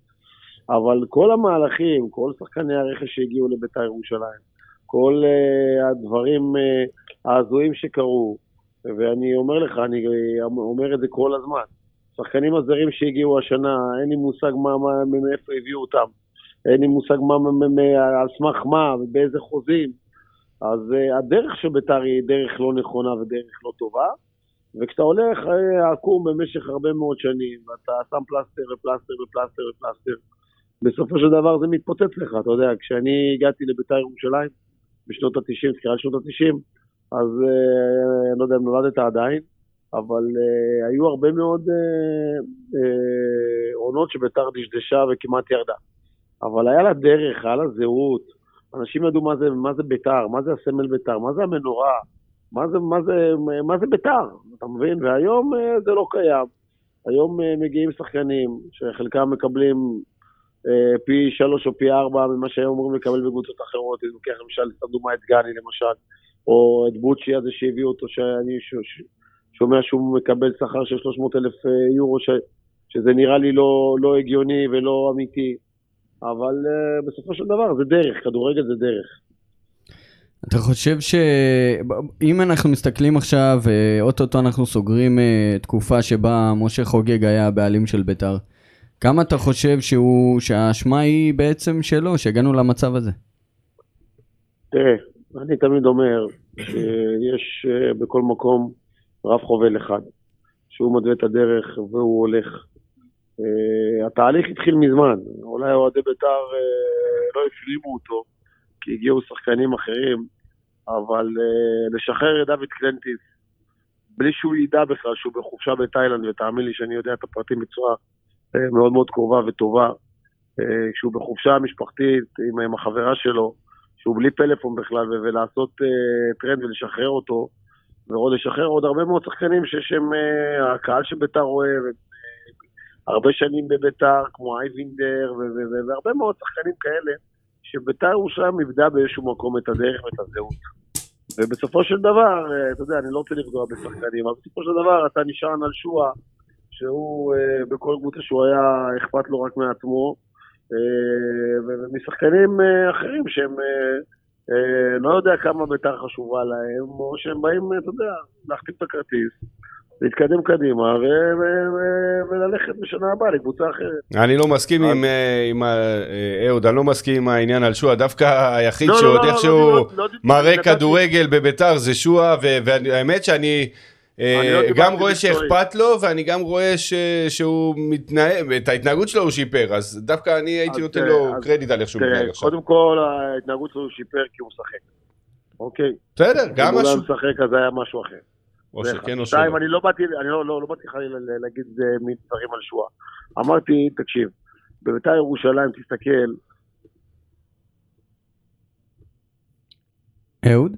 אבל כל המהלכים, כל שחקני הרכש שהגיעו לבית"ר ירושלים, כל uh, הדברים uh, ההזויים שקרו, ואני אומר לך, אני אה, אומר את זה כל הזמן. שחקנים הזרים שהגיעו השנה, אין לי מושג מה, מה, מאיפה הביאו אותם. אין לי מושג מה, מה, מה, על סמך מה ובאיזה חוזים. אז uh, הדרך של בית"ר היא דרך לא נכונה ודרך לא טובה. וכשאתה הולך uh, עקום במשך הרבה מאוד שנים, ואתה שם פלסטר ופלסטר ופלסטר ופלסטר, בסופו של דבר זה מתפוצץ לך, אתה יודע, כשאני הגעתי לבית"ר ירושלים, בשנות ה-90, תחילת שנות ה-90, אז אה, אני לא יודע אם נולדת עדיין, אבל אה, היו הרבה מאוד אה, אה, עונות שביתר דשדשה וכמעט ירדה. אבל היה לה דרך, היה לה זהות, אנשים ידעו מה זה, מה זה ביתר, מה זה הסמל ביתר, מה זה המנורה, מה זה, מה זה, מה זה ביתר, אתה מבין? והיום אה, זה לא קיים. היום אה, מגיעים שחקנים שחלקם מקבלים אה, פי שלוש או פי ארבע ממה שהיו אמורים לקבל בקבוצות אחרות, אם לוקח למשל, סתם דוגמא את גני למשל, או את בוצ'י הזה שהביאו אותו, שאני ש- ש- שומע שהוא מקבל שכר של 300 אלף יורו, ש- שזה נראה לי לא, לא הגיוני ולא אמיתי, אבל uh, בסופו של דבר זה דרך, כדורגל זה דרך. אתה חושב שאם אנחנו מסתכלים עכשיו, אה, אוטוטו אנחנו סוגרים אה, תקופה שבה משה חוגג היה הבעלים של ביתר, כמה אתה חושב שהוא, שהאשמה היא בעצם שלו, שהגענו למצב הזה? תראה, אני תמיד אומר שיש בכל מקום רב חובל אחד, שהוא מתווה את הדרך והוא הולך. אה, התהליך התחיל מזמן, אולי אוהדי בית"ר אה, לא הפנימו אותו, כי הגיעו שחקנים אחרים, אבל אה, לשחרר את דוד קלנטיס, בלי שהוא ידע בכלל שהוא בחופשה בתאילנד, ותאמין לי שאני יודע את הפרטים בצורה מאוד מאוד קרובה וטובה, כשהוא בחופשה משפחתית עם, החברה שלו, שהוא בלי פלאפון בכלל, ולעשות טרנד ולשחרר אותו, ועוד לשחרר עוד הרבה מאוד שחקנים ש- שהם אה, הקהל שביתר הם, אה, הרבה שנים בביתר, כמו אייבינדר, והרבה מאוד שחקנים כאלה, שביתר ירושלים איבדה באיזשהו מקום את הדרך ואת הזהות. ובסופו של דבר, uh, אתה יודע, אני לא רוצה לפגוע בשחקנים, אבל בסופו של דבר אתה נשען על שואה, שהוא uh, בכל קבוצה שהוא היה, אכפת לו רק מעצמו, אה, ומשחקנים אה, אחרים שהם, אה, אה, לא יודע כמה ביתר חשובה להם, או שהם באים, אתה יודע, להחתים את הכרטיס, להתקדם קדימה וללכת בשנה הבאה לקבוצה אחרת. אני לא מסכים עם, אה, אה, אהוד, אני לא מסכים עם העניין על שועה, דווקא היחיד שעוד איכשהו מראה כדורגל בביתר זה שועה, והאמת שאני אה, לא גם רואה. שאכפת לו, ואני גם רואה שהוא מתנהג, את ההתנהגות שלו הוא שיפר, אז דווקא אני הייתי נותן לו קרדיט על איך שהוא מתנהג עכשיו. קודם כל ההתנהגות שלו הוא שיפר כי הוא משחק. אוקיי? בסדר, גם אם הוא לא משהו. משחק אז היה משהו אחר. או שכן. או שלא. שתיים, אני לא באתי, אני לא, לא, לא באתי חלילה ל- להגיד מין דברים על שואה. אמרתי, תקשיב, בביתר ירושלים, תסתכל, אהוד?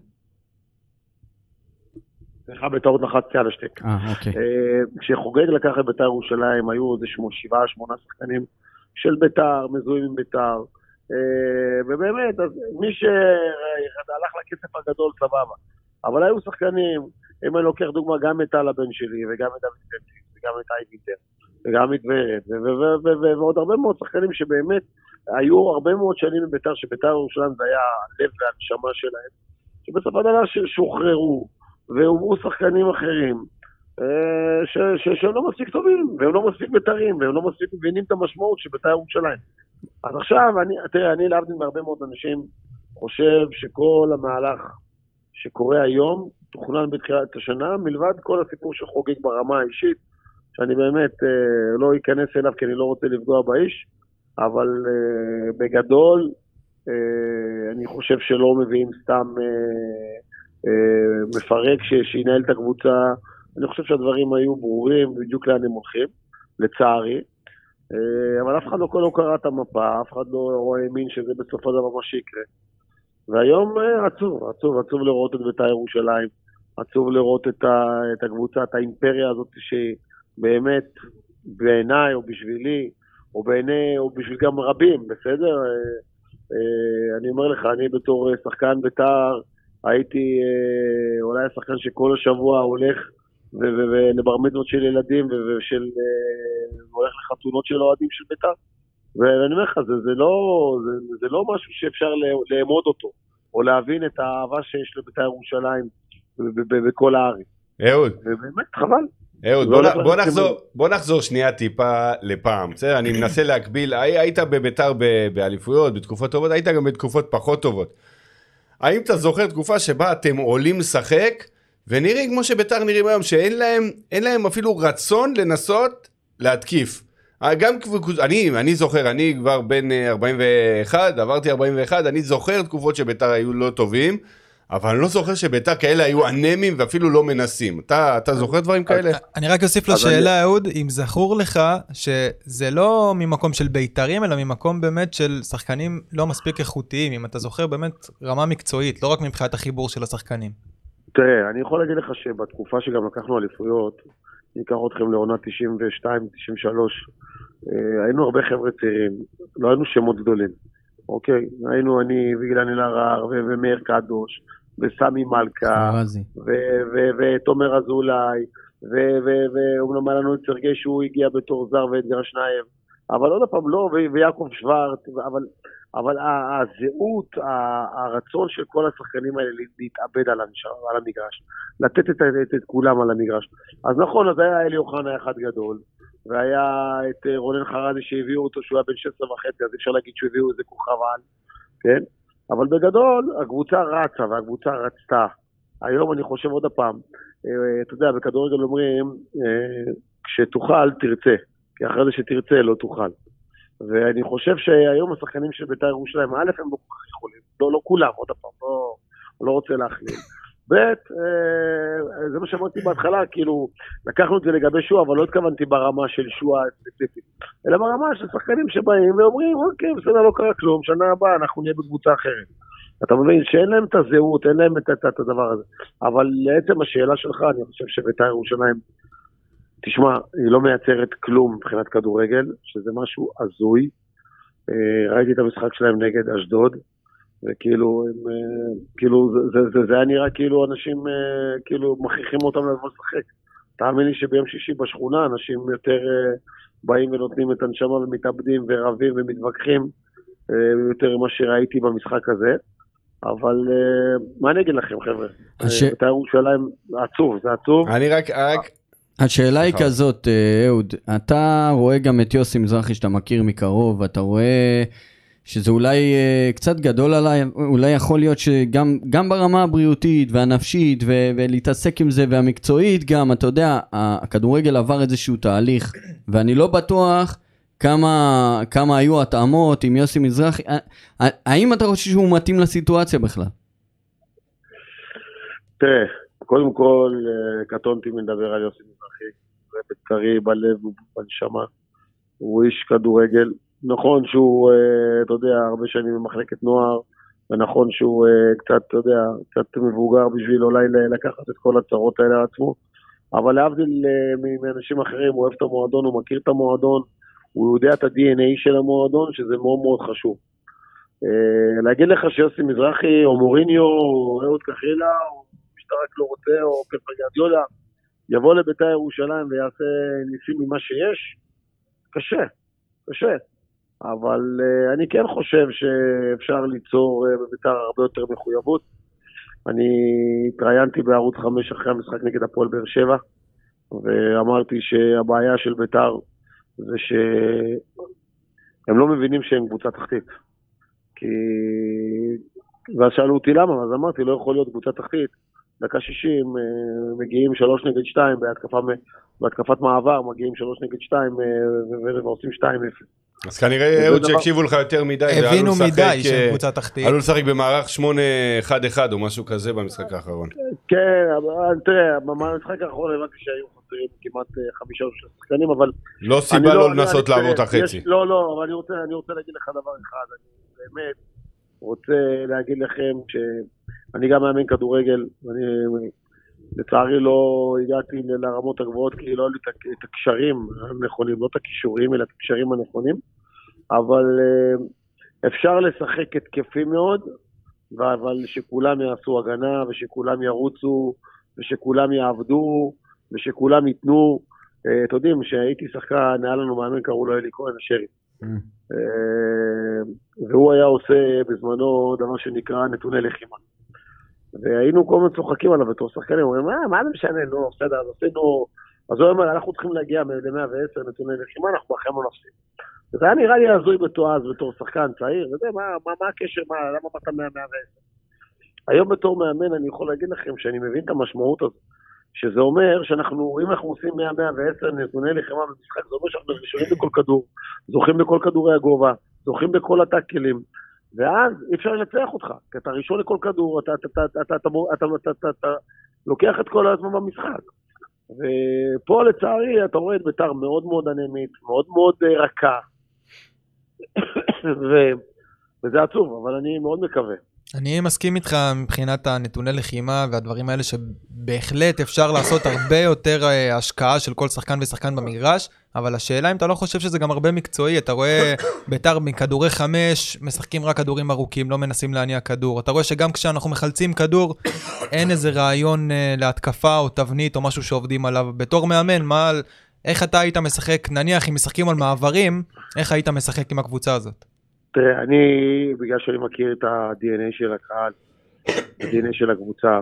סליחה, בטעות לחצתי על השתק. אה, אוקיי. אה, כשחוגג לקח את ביתר ירושלים, היו איזה שמו- שבעה, שמונה שחקנים של ביתר, מזוהים עם ביתר. אה, ובאמת, אז מי שהלך לכסף הגדול, סבבה. אבל היו שחקנים, אם אני לוקח דוגמה גם את טל הבן שלי, וגם את דוד פנטיס, וגם את אייביטר, וגם את ורד, ועוד הרבה מאוד שחקנים שבאמת היו הרבה מאוד שנים בביתר, שביתר ירושלים זה היה הלב והנשמה שלהם, שבסופו של דבר שוחררו, והובאו שחקנים אחרים, אה, שהם לא מספיק טובים, והם לא מספיק בית"רים, והם לא מספיק מבינים את המשמעות של בית"ר ירושלים. אז עכשיו, אני, תראה, אני להבדיל מהרבה מאוד אנשים, חושב שכל המהלך שקורה היום תוכנן בתחילת השנה, מלבד כל הסיפור של חוגג ברמה האישית, שאני באמת אה, לא אכנס אליו כי אני לא רוצה לפגוע באיש, אבל אה, בגדול, אה, אני חושב שלא מביאים סתם אה, אה, מפרק ש- שינהל את הקבוצה. אני חושב שהדברים היו ברורים בדיוק לאן הם הולכים, לצערי. אה, אבל אף אחד לא, לא קרא את המפה, אף אחד לא האמין שזה בסופו של דבר מה שיקרה. והיום אה, עצוב, עצוב, עצוב לראות את בית"ר ירושלים, עצוב לראות את, ה, את הקבוצה, את האימפריה הזאת שבאמת בעיניי או בשבילי, או בעיני, או בשביל גם רבים, בסדר? אה, אה, אני אומר לך, אני בתור אה, שחקן בית"ר, הייתי אולי השחקן שכל השבוע הולך ולבר מצוות של ילדים ושל... הולך לחתונות של אוהדים של בית"ר. ואני אומר לך, זה, זה, לא, זה, זה לא משהו שאפשר לאמוד אותו, או להבין את האהבה שיש לבית"ר ירושלים בכל הארץ. אהוד, ובאמת, חבל. אהוד, לא בוא, בוא, ללכת נחזור, בוא נחזור שנייה טיפה לפעם, בסדר? אני מנסה להקביל, הי- היית בביתר באליפויות, בתקופות טובות, היית גם בתקופות פחות טובות. האם אתה זוכר תקופה שבה אתם עולים לשחק, ונראים כמו שביתר נראים היום, שאין להם, להם אפילו רצון לנסות להתקיף. אה, גם אני, אני זוכר, אני כבר בן אה, 41, עברתי 41, אני זוכר תקופות שביתר היו לא טובים, אבל אני לא זוכר שביתר כאלה היו אנמים ואפילו לא מנסים. אתה, אתה זוכר דברים כאלה? אני רק אוסיף לשאלה, אהוד, אם זכור לך שזה לא ממקום של בית"רים, אלא ממקום באמת של שחקנים לא מספיק איכותיים, אם אתה זוכר באמת רמה מקצועית, לא רק מבחינת החיבור של השחקנים. תראה, אני יכול להגיד לך שבתקופה שגם לקחנו אליפויות, אני אקח אתכם לעונה 92-93, אה, היינו הרבה חבר'ה צעירים, לא היינו שמות גדולים, אוקיי? היינו אני ואילן אלהרר ומאיר קדוש וסמי מלכה ותומר אזולאי ואומנם היה לנו את סרגי שהוא הגיע בתור זר ואדגר שנייב אבל עוד פעם לא, ויעקב שוורט, אבל, אבל הזהות, הרצון של כל השחקנים האלה לה- להתאבד על המש- על המגרש, לתת את, את, את כולם על המגרש. אז נכון, אז היה אלי אוחנה אחד גדול, והיה את אה, רונן חרדי שהביאו אותו שהוא היה בן 16 וחצי, אז אפשר להגיד שהביאו איזה כוכב על, כן? אבל בגדול, הקבוצה רצה והקבוצה רצתה. היום אני חושב עוד פעם, אה, אתה יודע, בכדורגל אומרים, אה, כשתאכל, תרצה. כי אחרי זה שתרצה, לא תוכל. ואני חושב שהיום השחקנים של בית"ר ירושלים, א', הם לא כל כך יכולים, לא, לא כולם, עוד פעם, לא, לא רוצה להכליל. ב', אה, זה מה שאמרתי בהתחלה, כאילו, לקחנו את זה לגבי שועה, אבל לא התכוונתי ברמה של שועה ספציפית, אלא ברמה של שחקנים שבאים ואומרים, אוקיי, בסדר, לא קרה כלום, שנה הבאה אנחנו נהיה בקבוצה אחרת. אתה מבין שאין להם את הזהות, אין להם את, את, את הדבר הזה. אבל לעצם השאלה שלך, אני חושב שבית"ר ירושלים, תשמע, היא לא מייצרת כלום מבחינת כדורגל, שזה משהו הזוי. אה, ראיתי את המשחק שלהם נגד אשדוד, וכאילו, הם, אה, כאילו, זה, זה, זה, זה היה נראה כאילו אנשים, אה, כאילו, מכריחים אותם לבוא לשחק. תאמין לי שביום שישי בשכונה אנשים יותר אה, באים ונותנים את הנשמה ומתאבדים ורבים ומתווכחים, יותר ממה שראיתי במשחק הזה. אבל מה אני אגיד לכם, חבר'ה? הש- בית"ר ירושלים, עצוב, זה עצוב. אני רק, רק, השאלה היא. כזאת, אה, אהוד, אתה רואה גם את יוסי מזרחי שאתה מכיר מקרוב, ואתה רואה שזה אולי אה, קצת גדול עליי, אולי יכול להיות שגם גם ברמה הבריאותית והנפשית ו- ולהתעסק עם זה והמקצועית גם, אתה יודע, הכדורגל עבר איזשהו תהליך, ואני לא בטוח כמה, כמה היו התאמות עם יוסי מזרחי, האם אתה חושב שהוא מתאים לסיטואציה בכלל? תראה, קודם כל, אה, קטונתי מלדבר על יוסי מזרחי. זה בצרי, בלב ובנשמה. הוא איש כדורגל. נכון שהוא, אה, אתה יודע, הרבה שנים במחלקת נוער, ונכון שהוא אה, קצת, אתה יודע, קצת מבוגר בשביל אולי לקחת את כל הצרות האלה על עצמו. אבל להבדיל אה, מאנשים אחרים, הוא אוהב את המועדון, הוא מכיר את המועדון, הוא יודע את ה-DNA של המועדון, שזה מאוד מאוד חשוב. להגיד לך שיוסי מזרחי, או מוריניו, או אהוד קחילה, או מי שאתה רק לא רוצה, או פפר גרדיולה, יבוא לביתר ירושלים ויעשה ניסים ממה שיש, קשה, קשה. אבל uh, אני כן חושב שאפשר ליצור uh, בביתר הרבה יותר מחויבות. אני התראיינתי בערוץ 5 אחרי המשחק נגד הפועל באר שבע, ואמרתי שהבעיה של ביתר זה שהם לא מבינים שהם קבוצה תחתית. כי... ואז שאלו אותי למה, אז אמרתי, לא יכול להיות קבוצה תחתית. דקה 60 אה, מגיעים 3 נגד 2 בהתקפה, בהתקפת מעבר, מגיעים 3 נגד 2 אה, ו- ו- ועושים 2-0. אז כנראה אהוד שהקשיבו לך יותר מדי, הבינו מדי אה, שהם קבוצה תחתית. עלו לשחק במערך 8-1-1 או משהו כזה במשחק האחרון. כן, אבל תראה, במשחק האחרון הבנתי שהיו חסרים כמעט אה, חמישה או שישה שחקנים, אבל... לא סיבה לא אני- לנסות לעבור את החצי. לא, לא, אבל אני רוצה, אני רוצה להגיד לך דבר אחד, אני באמת רוצה להגיד לכם שאני גם מאמן כדורגל, אני לצערי לא הגעתי לרמות הגבוהות כי לא היו לי את הקשרים הנכונים, לא את הכישורים אלא את הקשרים הנכונים, אבל אה, אפשר לשחק התקפי מאוד, אבל שכולם יעשו הגנה ושכולם ירוצו ושכולם יעבדו ושכולם ייתנו. אה, אתם יודעים, כשהייתי שחקן, היה לנו מאמן, קראו לו אלי כהן, השרי. אה, והוא היה עושה בזמנו דבר שנקרא נתוני לחימה. והיינו כל הזמן צוחקים עליו בתור שחקנים, אומרים, מה, מה זה משנה, נו, בסדר, אז עשינו... אז הוא אומר, אנחנו צריכים להגיע ל-110 נתוני לחימה, אנחנו בחיים לא נפסיד. וזה היה נראה לי הזוי בתור אז, בתור שחקן צעיר, וזה, מה, מה, מה הקשר, מה, למה באת מה-110? היום בתור מאמן אני יכול להגיד לכם שאני מבין את המשמעות הזאת. שזה אומר שאנחנו, אם אנחנו עושים 100-110 נתוני לחימה במשחק, זה אומר שאנחנו ראשונים בכל כדור, זוכים בכל כדורי הגובה, זוכים בכל הטאקלים, ואז אי אפשר לנצח אותך, כי אתה ראשון לכל כדור, אתה, אתה, אתה, אתה, אתה, אתה, אתה, אתה, אתה לוקח את כל הזמן במשחק. ופה לצערי אתה רואה את ביתר מאוד מאוד אנמית, מאוד מאוד אה, רכה, ו... וזה עצוב, אבל אני מאוד מקווה. אני מסכים איתך מבחינת הנתוני לחימה והדברים האלה שבהחלט אפשר לעשות הרבה יותר אה, השקעה של כל שחקן ושחקן במגרש, אבל השאלה אם אתה לא חושב שזה גם הרבה מקצועי, אתה רואה ביתר מכדורי חמש, משחקים רק כדורים ארוכים, לא מנסים להניע כדור. אתה רואה שגם כשאנחנו מחלצים כדור, אין איזה רעיון אה, להתקפה או תבנית או משהו שעובדים עליו. בתור מאמן, מה, איך אתה היית משחק, נניח אם משחקים על מעברים, איך היית משחק עם הקבוצה הזאת? תראה, אני, בגלל שאני מכיר את ה-DNA של הקהל, ה-DNA של הקבוצה,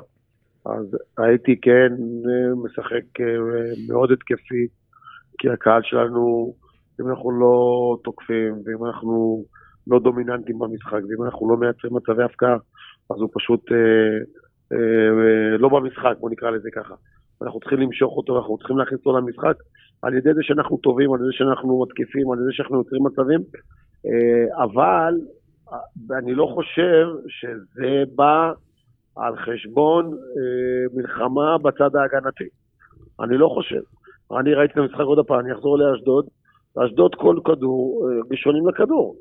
אז הייתי כן אה, משחק אה, מאוד התקפי, כי הקהל שלנו, אם אנחנו לא תוקפים, ואם אנחנו לא דומיננטים במשחק, ואם אנחנו לא מייצרים מצבי הפקעה, אז הוא פשוט אה, אה, לא במשחק, בוא נקרא לזה ככה. אנחנו צריכים למשוך אותו, אנחנו צריכים להכניס אותו למשחק, על ידי זה שאנחנו טובים, על ידי שאנחנו מתקיפים, על ידי שאנחנו יוצרים מצבים. אה, אבל אה, אני לא חושב שזה בא על חשבון אה, מלחמה בצד ההגנתי. אני לא חושב. אני ראיתי את המשחק עוד פעם, אני אחזור לאשדוד. באשדוד כל כדור, ראשונים לכדור.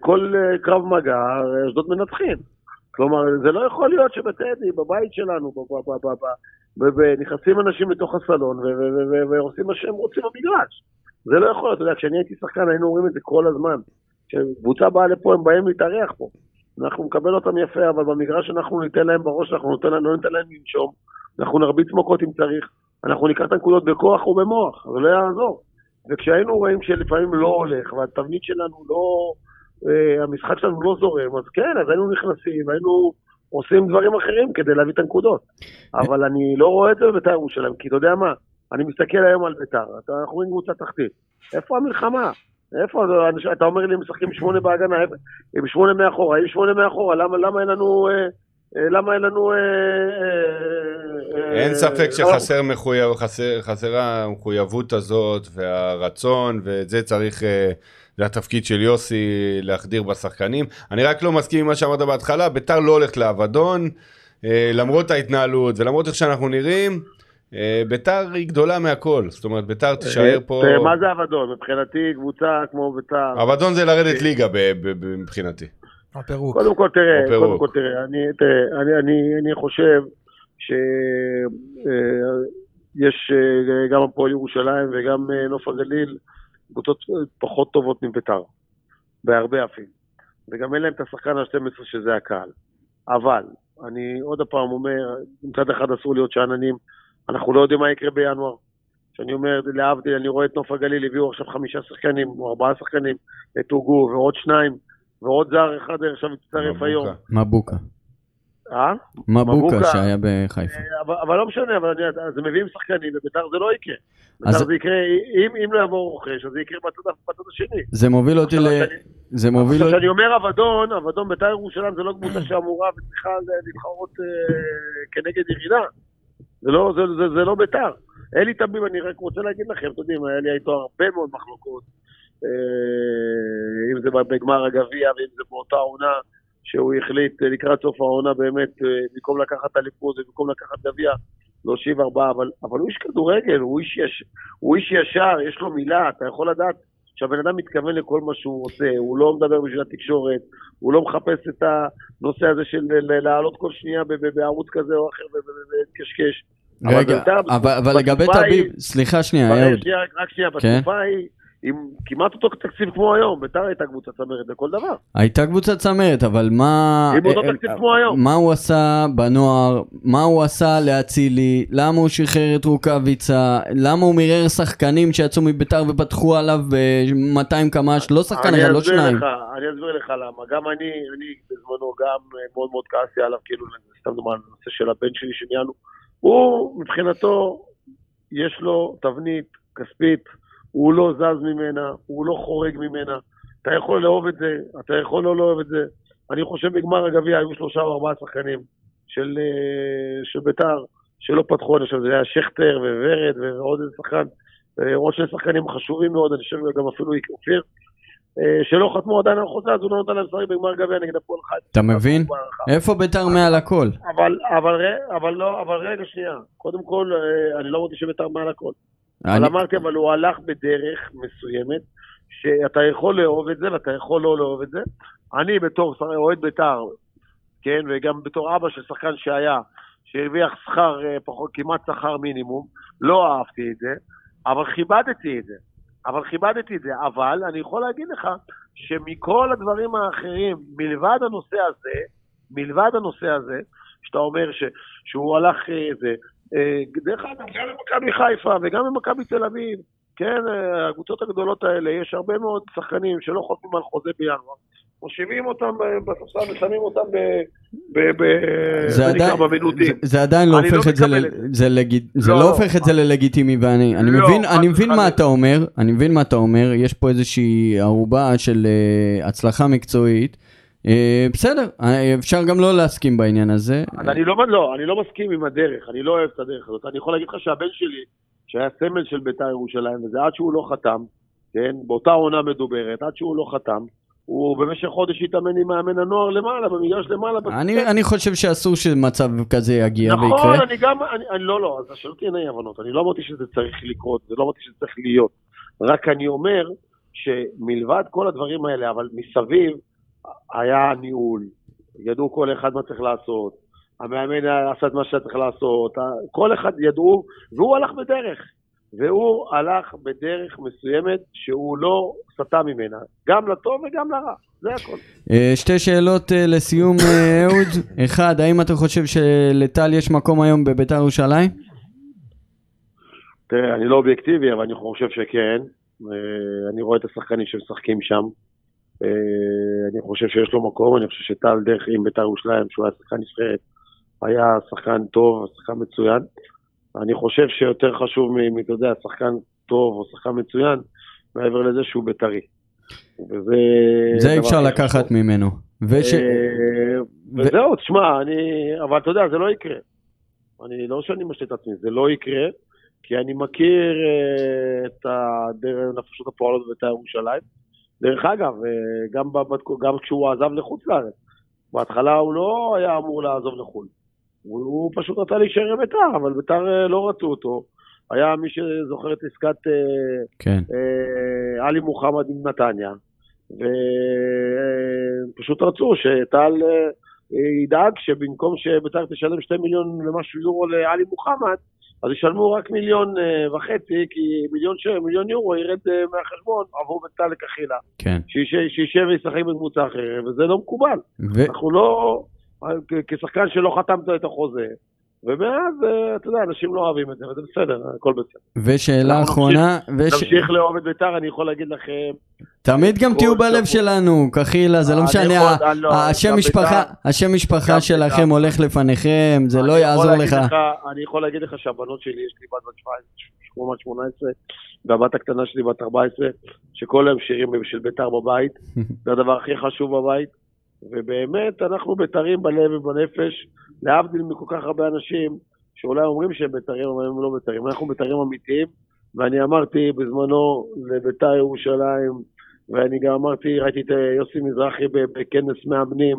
כל קרב מגע, אשדוד מנצחים. כלומר, זה לא יכול להיות שבטדי, בבית שלנו, נכנסים אנשים לתוך הסלון ועושים מה שהם רוצים במגרש. זה לא יכול להיות, אתה יודע, כשאני הייתי שחקן היינו אומרים את זה כל הזמן. כשקבוצה באה לפה, הם באים להתארח פה. אנחנו נקבל אותם יפה, אבל במגרש אנחנו ניתן להם בראש, אנחנו ניתן לא ניתן להם לנשום, אנחנו נרביץ מכות אם צריך, אנחנו ניקח את הנקודות בכוח או במוח, זה לא יעזור. וכשהיינו רואים שלפעמים לא הולך, והתבנית שלנו לא, המשחק שלנו לא זורם, אז כן, אז היינו נכנסים, היינו עושים דברים אחרים כדי להביא את הנקודות. אבל אני לא רואה את זה בבית"ר ירושלים, כי אתה יודע מה, אני מסתכל היום על ביתר, אנחנו רואים קבוצה תחתית. איפה המלחמה? איפה, אתה אומר לי, משחקים שמונה בהגנה, עם שמונה מאחורה, עם שמונה מאחורה, למה, למה אין לנו... אה, אה, למה אין לנו... אה, אה, אה, אין ספק שחסר מחויב, חסר, חסרה המחויבות הזאת והרצון, ואת זה צריך, אה, זה התפקיד של יוסי להחדיר בשחקנים. אני רק לא מסכים עם מה שאמרת בהתחלה, ביתר לא הולכת לאבדון, אה, למרות ההתנהלות ולמרות איך שאנחנו נראים, אה, ביתר היא גדולה מהכל, זאת אומרת ביתר תישאר פה, מה זה אבדון? מבחינתי קבוצה כמו ביתר... אבדון זה לרדת ליגה ב- ב- ב- מבחינתי. הפירוק. קודם כל תראה. קודם כל תראה, אני, תראה, אני, אני, אני חושב שיש גם הפועל ירושלים וגם אה, נוף הגליל קבוצות פחות טובות מביתר, בהרבה אפילו. וגם אין להם את השחקן ה-12 שזה הקהל. אבל, אני עוד פעם אומר, מצד אחד אסור להיות שאננים, אנחנו לא יודעים מה יקרה בינואר. כשאני אומר, להבדיל, אני רואה את נוף הגליל, הביאו עכשיו חמישה שחקנים, או ארבעה שחקנים, את הוגו ועוד שניים, ועוד זר אחד עכשיו הצטרף מבוקה. היום. מבוקה. אה? מבוקה. שהיה בחיפה. אבל, אבל לא משנה, אבל אני, אז מביאים שחקנים, וביתר זה לא יקרה. אז- זה יקרה, אם, אם לא יבוא רוכש, אז זה יקרה בצד, בצד השני. זה מוביל אותי ל... זה מוביל. כשאני אומר אבדון, אבדון ביתר ירושלים זה לא קבוצה שאמורה וצריכה להתחרות אה, כנגד ירידה. זה לא, זה, זה, זה לא ביתר. אלי תמים, אני רק רוצה להגיד לכם, אתם יודעים, היה לי איתו הרבה מאוד מחלוקות. אה, אם זה בגמר הגביע ואם זה באותה עונה שהוא החליט אה, לקראת סוף העונה באמת, אה, במקום לקחת אליפות ובמקום לקחת גביע, להושיב ארבעה, אבל, אבל הוא איש כדורגל, הוא איש, יש, הוא איש ישר, יש לו מילה, אתה יכול לדעת שהבן אדם מתכוון לכל מה שהוא עושה, הוא לא מדבר בשביל התקשורת, הוא לא מחפש את הנושא הזה של לעלות כל שנייה בערוץ כזה או אחר ו- ו- ו- ולקשקש. אבל רגע, בית"ר אבל אבל לגבי תביב, היא- סליחה שנייה, אבל אהוד. רק שנייה, כן. בתקופה ההיא, עם כמעט אותו תקציב כמו היום, ביתר הייתה קבוצה צמרת לכל דבר. הייתה קבוצת צמרת, אבל מה... עם אותו אה, תקציב אה, כמו היום. מה הוא עשה בנוער? מה הוא עשה לאצילי? למה הוא שחרר את רוקאביצה? למה הוא מירר שחקנים שיצאו מביתר ופתחו עליו ב-200 קמ"ש? לא שחקן אחד, לא שניים. לך, אני אסביר לך למה. גם אני, אני בזמנו גם אה, מאוד מאוד כעסתי עליו, כאילו, סתם דוגמא, הנושא של הבן שלי שניהלנו. הוא, מבחינתו, יש לו תבנית כספית, הוא לא זז ממנה, הוא לא חורג ממנה. אתה יכול לאהוב את זה, אתה יכול לא לאהוב את זה. אני חושב בגמר הגביע היו שלושה או ארבעה שחקנים של, אה, של ביתר, שלא פתחו, אני חושב שזה היה שכטר וורד ועוד איזה שחקן, אה, עוד שני שחקנים חשובים מאוד, אני חושב גם אפילו אופיר, אה, שלא חתמו עדיין על חוזה, אז הוא לא נותן להם לשחק בגמר גביע נגד הפועל חיפה. אתה מבין? איפה ביתר מעל הכל? אבל, אבל, אבל, לא, אבל רגע שנייה, קודם כל, אני לא אמרתי שביתר מעל הכל. אבל אני- אמרתי, אבל הוא הלך בדרך מסוימת, שאתה יכול לאהוב את זה ואתה יכול לא לאהוב את זה. אני בתור אוהד בית"ר, כן, וגם בתור אבא של שחקן שהיה, שהרוויח שכר, אה, פחות, כמעט שכר מינימום, לא אהבתי את זה, אבל כיבדתי את זה. אבל כיבדתי את זה. אבל אני יכול להגיד לך שמכל הדברים האחרים, מלבד הנושא הזה, מלבד הנושא הזה, שאתה אומר ש, שהוא הלך אה, זה, אה, דרך אגב, גם במכבי חיפה וגם במכבי תל אביב, כן, אה, הקבוצות הגדולות האלה, יש הרבה מאוד שחקנים שלא חותמים על חוזה בינואר. מושיבים אותם אה, בספסל ושמים אותם ב... ב... ב... זה עדיין-. זה- זה עדיין לא אני לא הופך את זה ל- זה. לגיט- זה לא, לא לא. הופך את זה ללגיטימי ואני אני לא, מבין אני מבין מה. אתה אומר אני מבין מה אתה אומר יש פה איזושהי ערובה של אה, הצלחה מקצועית אה, בסדר אה, אפשר גם לא להסכים בעניין הזה אז אני לא, לא, אני לא מסכים עם הדרך, אני לא אוהב את הדרך הזאת. אני יכול להגיד לך שהבן שלי, שהיה סמל של בית"ר ירושלים, וזה עד שהוא לא חתם, כן, באותה עונה מדוברת, עד שהוא לא חתם, הוא במשך חודש התאמן עם מאמן הנוער למעלה, במגרש למעלה. אני, בספסל. אני חושב שאסור שמצב כזה יגיע נכון, ויקרה. אני גם, אני, אני, לא, לא, אז שלא תהיינה אי הבנות, אני לא אמרתי שזה צריך לקרות, ולא אמרתי שזה צריך להיות. רק אני אומר שמלבד כל הדברים האלה, אבל מסביב היה ניהול, ידעו כל אחד מה צריך לעשות, המאמן עשה את מה שהיה צריך לעשות, כל אחד ידעו, והוא הלך בדרך. והוא הלך בדרך מסוימת שהוא לא סטה ממנה, גם לטוב וגם לרע, זה הכל. אה, שתי שאלות אה, לסיום, אה, אהוד. אחד, האם אתה חושב שלטל יש מקום היום בביתר ירושלים? תראה, אני לא אובייקטיבי, אבל אני חושב שכן. אני רואה את השחקנים שמשחקים שם. אה, אני חושב שיש לו מקום, אני חושב שטל דרך עם בית"ר ירושלים, שהוא היה שחקן נבחרת, היה שחקן טוב, שחקן מצוין. אני חושב שיותר חשוב אתה יודע, שחקן טוב או שחקן מצוין, מעבר לזה שהוא בית"רי. וזה... זה אי אפשר לקחת חשוב. ממנו. וש... אה, וזהו, תשמע, אני... אבל אתה יודע, זה לא יקרה. אני לא שאני משלה את עצמי, זה לא יקרה, כי אני מכיר אה, את הדרך, הנפשות הפועלות בבית"ר ירושלים. דרך אגב, אה, גם, גם כשהוא עזב לחוץ לארץ, בהתחלה הוא לא היה אמור לעזוב לחו"ל. הוא, הוא פשוט רצה להישאר בבית"ר, אבל בית"ר אה, לא רצו אותו. היה מי שזוכר את עסקת אה, כן. אה, עלי מוחמד עם נתניה, ופשוט רצו שטל ידאג שבמקום שבית"ר תשלם 2 מיליון ומשהו יורו לעלי מוחמד, אז ישלמו רק מיליון אה, וחצי, כי מיליון, ש... מיליון יורו ירד אה, מהחשבון עבור בית"ר לקחילה. כן. שישב וישחק בקבוצה אחרת, וזה לא מקובל. ו... אנחנו לא, כשחקן שלא חתמת את החוזה, ומאז, אה, אתה יודע, אנשים לא אוהבים את זה, וזה בסדר, הכל בסדר. ושאלה אחרונה, וש... נמשיך לאהוב את בית"ר, אני יכול להגיד לכם, תמיד גם תהיו בלב. שלנו, קחילה, זה לא משנה, לא- השם משפחה, בית"ר- השם משפחה שלכם בית"ר. הולך לפניכם, זה לא יעזור לך. אני יכול להגיד לך שהבנות שלי, יש לי בת בת 17, 18, והבת הקטנה שלי בת 14, שכל היום שירים של בית"ר בבית, זה הדבר הכי חשוב בבית, ובאמת אנחנו בית"רים בלב ובנפש, להבדיל מכל כך הרבה אנשים, שאולי אומרים שהם בית"רים, אבל הם לא בית"רים, אנחנו בית"רים אמיתיים, ואני אמרתי בזמנו לבית"ר ירושלים, ואני גם אמרתי, ראיתי את אה, יוסי מזרחי בכנס מאמנים,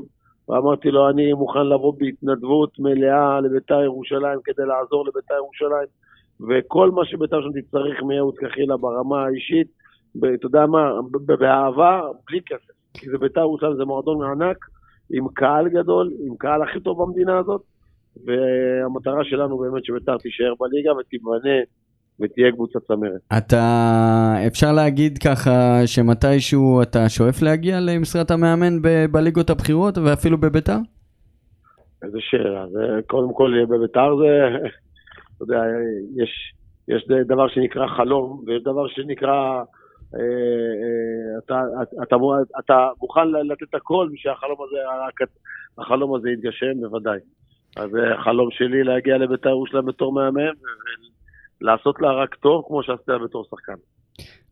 ואמרתי לו, אני מוכן לבוא בהתנדבות מלאה לביתר ירושלים כדי לעזור לביתר ירושלים, וכל מה שביתר ירושלים תצטרך מאהוד קחילה ברמה האישית, אתה יודע מה, באהבה, בלי כסף. כי זה ביתר ירושלים, זה מועדון ענק, עם קהל גדול, עם קהל הכי טוב במדינה הזאת, והמטרה שלנו באמת שביתר תישאר בליגה ותיבנה ותהיה קבוצה צמרת. אתה, אפשר להגיד ככה שמתישהו אתה שואף להגיע למשרת המאמן ב- בליגות הבכירות ואפילו בביתר? איזה שאלה, זה קודם כל בביתר זה, אתה יודע, יש, יש דבר שנקרא חלום, ויש דבר שנקרא, אה, אה, אתה, אתה, אתה מוכן לתת הכל בשביל הזה, החלום הזה יתגשם, בוודאי. אז החלום שלי להגיע לביתר ירושלים בתור מאמן, ולעשות לה רק טוב כמו שעשית בתור שחקן.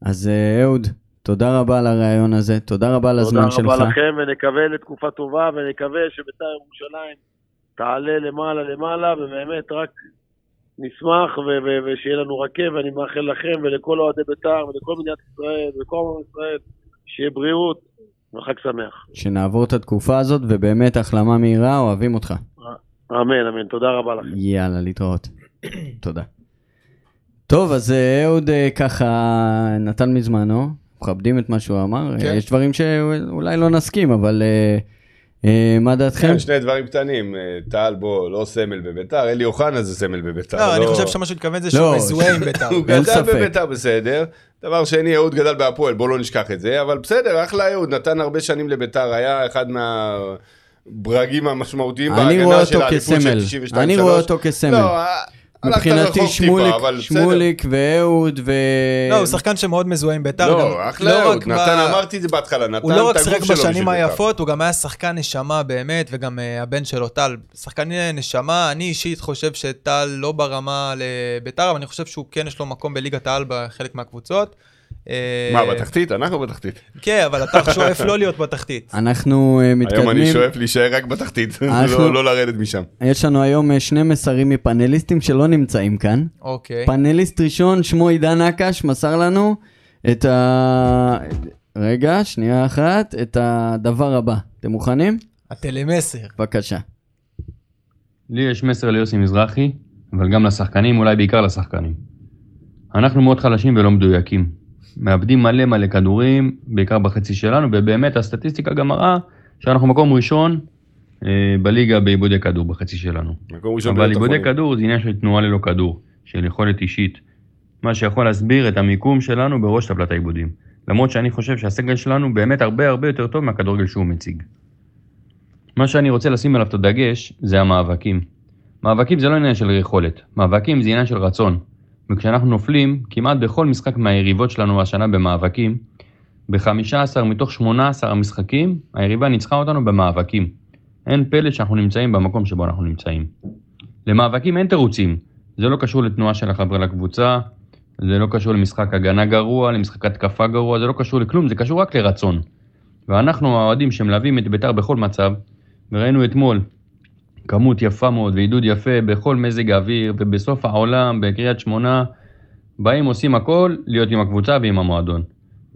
אז אה, אהוד, תודה רבה על הרעיון הזה, תודה רבה על הזמן שלך. תודה רבה לכם, ונקווה לתקופה טובה, ונקווה שביתר ירושלים תעלה למעלה למעלה, ובאמת רק נשמח ו- ו- ושיהיה לנו כיף, ואני מאחל לכם ולכל אוהדי ביתר ולכל מדינת ישראל ולכל עם ישראל, שיהיה בריאות וחג שמח. שנעבור את התקופה הזאת ובאמת החלמה מהירה, אוהבים אותך. אמן, אמן, תודה רבה לכם. יאללה, להתראות. תודה. טוב, אז אה, אהוד אה, ככה נתן מזמנו, מכבדים את מה שהוא אמר. כן. אה, יש דברים שאולי לא נסכים, אבל אה, אה, מה דעתכם? כן, שני דברים קטנים, טל בוא, לא סמל בביתר, אלי אוחנה זה סמל בביתר. לא, אני חושב שמה שהוא התכוון זה לא, שהוא מזוהה עם בית"ר. הוא גדל ספק. בביתר בסדר. דבר שני, אהוד גדל בהפועל, בוא לא נשכח את זה, אבל בסדר, אחלה אהוד, נתן הרבה שנים לביתר, היה אחד מהברגים המשמעותיים אני בהגנה של האליפות. של 92-3. אני רואה אותו כסמל. לא, מבחינתי שמוליק. שמוליק ואהוד ו... לא, הוא שחקן שמאוד מזוהה עם בית"ר. גם לא, אחלה לא אהוד, נתן, ב- אמרתי את זה בהתחלה, נתן את הוא לא רק הגוף שיחק שלו בשנים בשביל. היפות, הוא גם היה שחקן נשמה באמת, וגם אה, הבן שלו, טל, שחקן נשמה. אני אישית חושב שטל לא ברמה לביתר, אבל אני חושב שהוא כן יש לו מקום בליגת העל בחלק מהקבוצות. אה, מה, בתחתית? אנחנו בתחתית. כן, אבל אתה שואף לא להיות בתחתית. אנחנו אה, היום אני מתקדמים. שואף להישאר רק בתחתית, לא- לא לרדת משם. יש לנו היום אה, שני מסרים מפאנליסטים שלא נמצאים כאן. אוקיי. פאנליסט ראשון, שמו עידן נקש, מסר לנו את ה... רגע, שנייה אחת, את הדבר הבא. אתם מוכנים? הטלמסר. בבקשה. לי יש מסר ליוסי מזרחי, אבל גם לשחקנים, אולי בעיקר לשחקנים. אנחנו מאוד חלשים ולא מדויקים. מאבדים מלא מלא כדורים, בעיקר בחצי שלנו, ובאמת הסטטיסטיקה גם מראה שאנחנו מקום ראשון אה, בליגה בעיבודי כדור בחצי שלנו. מקום ראשון אבל עיבודי. כדור זה עניין של תנועה ללא כדור, של יכולת אישית. מה שיכול להסביר את המיקום שלנו בראש טבלת העיבודים. למרות שאני חושב שהסגל שלנו באמת הרבה הרבה יותר טוב מהכדורגל שהוא מציג. מה שאני רוצה לשים עליו את הדגש זה המאבקים. מאבקים זה לא עניין של יכולת, מאבקים זה עניין של רצון. וכשאנחנו נופלים, כמעט בכל משחק מהיריבות שלנו השנה במאבקים, ב-15 מתוך 18 המשחקים, היריבה ניצחה אותנו במאבקים. אין פלא שאנחנו נמצאים במקום שבו אנחנו נמצאים. למאבקים אין תירוצים, זה לא קשור לתנועה של החבר'ה לקבוצה, זה לא קשור למשחק הגנה גרוע, למשחק התקפה גרוע, זה לא קשור לכלום, זה קשור רק לרצון. ואנחנו האוהדים שמלווים את בית"ר בכל מצב, וראינו אתמול כמות יפה מאוד ועידוד יפה בכל מזג האוויר, ובסוף העולם, בקריית שמונה, באים עושים הכל להיות עם הקבוצה ועם המועדון.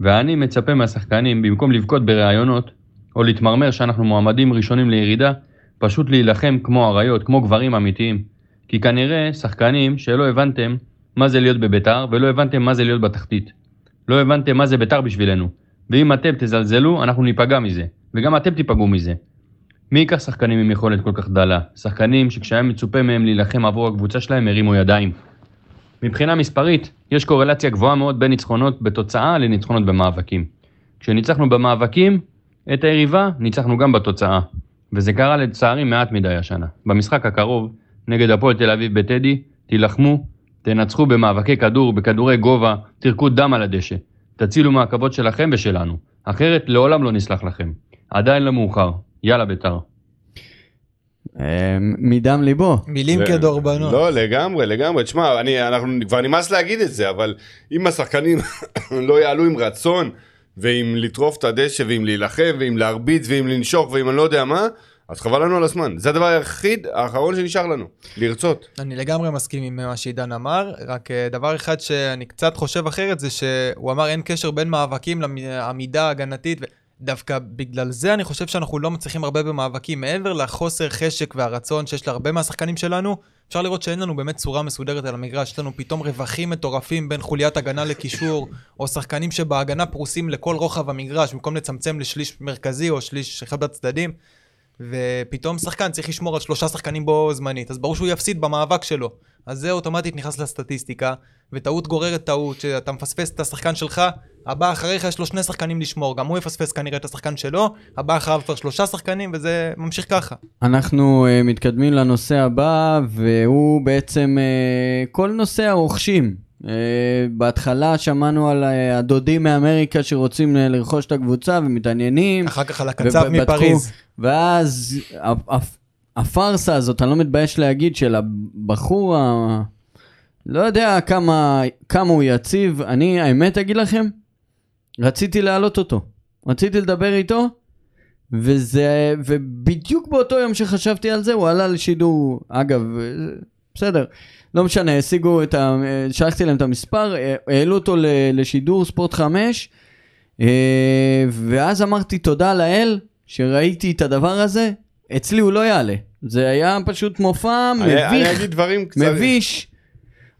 ואני מצפה מהשחקנים, במקום לבכות בראיונות, או להתמרמר שאנחנו מועמדים ראשונים לירידה, פשוט להילחם כמו אריות, כמו גברים אמיתיים. כי כנראה שחקנים שלא הבנתם מה זה להיות בביתר, ולא הבנתם מה זה להיות בתחתית. לא הבנתם מה זה ביתר בשבילנו. ואם אתם תזלזלו, אנחנו ניפגע מזה. וגם אתם תיפגעו מזה. מי ייקח שחקנים עם יכולת כל כך דלה? שחקנים שכשהיה מצופה מהם להילחם עבור הקבוצה שלהם הרימו ידיים. מבחינה מספרית, יש קורלציה גבוהה מאוד בין ניצחונות בתוצאה לניצחונות במאבקים. כשניצחנו במאבקים, את היריבה, ניצחנו גם בתוצאה. וזה קרה לצערי מעט מדי השנה. במשחק הקרוב, נגד הפועל תל אביב בטדי, תילחמו, תנצחו במאבקי כדור, בכדורי גובה, תרקו דם על הדשא. תצילו מהכבוד שלכם ושלנו. אחרת לעולם לא נסלח לכם. עדיין לא מאוחר. יאללה בית"ר. אה, מדם ליבו. מילים כדורבנות. לא, לגמרי, לגמרי. תשמע, אני, אנחנו, כבר נמאס להגיד את זה, אבל אם השחקנים לא יעלו עם רצון, ועם לטרוף את הדשא, ועם להילחם, ועם להרביץ, ועם לנשוך, ועם אני לא יודע מה, אז חבל לנו על הזמן. זה הדבר היחיד, האחרון שנשאר לנו, לרצות. אני לגמרי מסכים עם מה שעידן אמר, רק אה, דבר אחד שאני קצת חושב אחרת זה שהוא אמר אין קשר בין מאבקים לעמידה הגנתית, ודווקא בגלל זה אני חושב שאנחנו לא מצליחים הרבה במאבקים. מעבר לחוסר חשק והרצון שיש להרבה מהשחקנים שלנו, אפשר לראות שאין לנו באמת צורה מסודרת על המגרש, יש לנו פתאום רווחים מטורפים בין חוליית הגנה לקישור, או שחקנים שבהגנה פרוסים לכל רוחב המגרש, במקום לצמצם לשליש מרכזי או שליש אחד בצדדים. ופתאום שחקן צריך לשמור על שלושה שחקנים בו זמנית, אז ברור שהוא יפסיד במאבק שלו. אז זה אוטומטית נכנס לסטטיסטיקה, וטעות גוררת טעות, שאתה מפספס את השחקן שלך, הבא אחריך יש לו שני שחקנים לשמור, גם הוא יפספס כנראה את השחקן שלו, הבא אחריו כבר שלושה שחקנים, וזה ממשיך ככה. אנחנו uh, מתקדמים לנושא הבא, והוא בעצם uh, כל נושא הרוכשים. Uh, בהתחלה שמענו על uh, הדודים מאמריקה שרוצים uh, לרכוש את הקבוצה ומתעניינים. אחר כך על הקצב מפריז. ואז הפ- הפ- הפארסה הזאת, אני לא מתבייש להגיד, של הבחור ה... לא יודע כמה, כמה הוא יציב. אני, האמת אגיד לכם, רציתי להעלות אותו. רציתי לדבר איתו, וזה, ובדיוק באותו יום שחשבתי על זה, הוא עלה לשידור, אגב, בסדר, לא משנה, השיגו את ה... שלחתי להם את המספר, העלו אותו לשידור ספורט 5, אה, ואז אמרתי תודה לאל שראיתי את הדבר הזה, אצלי הוא לא יעלה. זה היה פשוט מופע אני, אני מביך, אגיד דברים קצרים. מביש.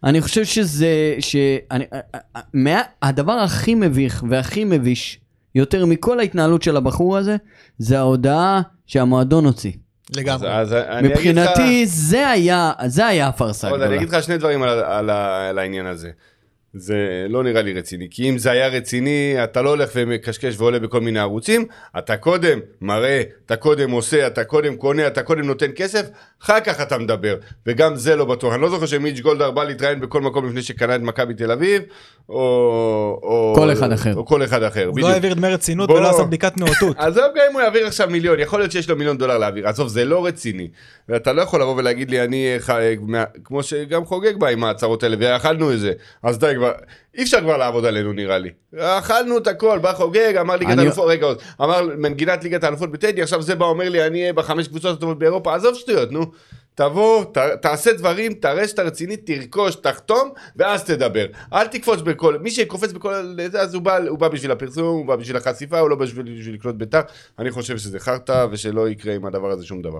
אני חושב שזה, שאני, מה, הדבר הכי מביך והכי מביש, יותר מכל ההתנהלות של הבחור הזה, זה ההודעה שהמועדון הוציא. לגמרי. אז, אז אני אגיד לך... מבחינתי זה היה, זה היה הפארסה עוד, אני הגדולה. אגיד לך שני דברים על, על, על העניין הזה. זה לא נראה לי רציני, כי אם זה היה רציני, אתה לא הולך ומקשקש ועולה בכל מיני ערוצים, אתה קודם מראה, אתה קודם עושה, אתה קודם קונה, אתה קודם נותן כסף, אחר כך אתה מדבר, וגם זה לא בטוח. אני לא זוכר שמיץ' גולדהר בא להתראיין בכל מקום לפני שקנה את מכבי תל אביב, או... או... כל אחד אחר. או כל אחד אחר, הוא לא העביר דמי רצינות בוא ולא לא. עשה בדיקת נאותות. עזוב גם אם הוא יעביר עכשיו מיליון, יכול להיות שיש לו מיליון דולר להעביר, עזוב, זה לא רציני. ואתה לא יכול לבוא ולהגיד לי, אני, אה, ח- אה, כמו שגם חוגג בא עם ההצהרות האלה, ואכלנו את זה, אז די כבר, אי אפשר כבר לעבוד עלינו נראה לי. אכלנו את הכל, בא חוגג, אמר ליגת אני- האלופות, רגע, עוד, אמר מנגינת ליגת האלופות בטדי, עכשיו זה בא אומר לי, אני אהיה בחמש קבוצות הטובות באירופה, עזוב שטויות, נו. תבוא, ת, תעשה דברים, תראה שאתה רציני, תרכוש, תחתום, ואז תדבר. אל תקפוץ בכל, מי שקופץ בכל אז הוא בא, הוא בא בשביל הפרסום, הוא בא בשביל החשיפה, הוא לא בשביל, בשביל לקנות בית"ר. אני חושב שזה חרטא, ושלא יקרה עם הדבר הזה שום דבר.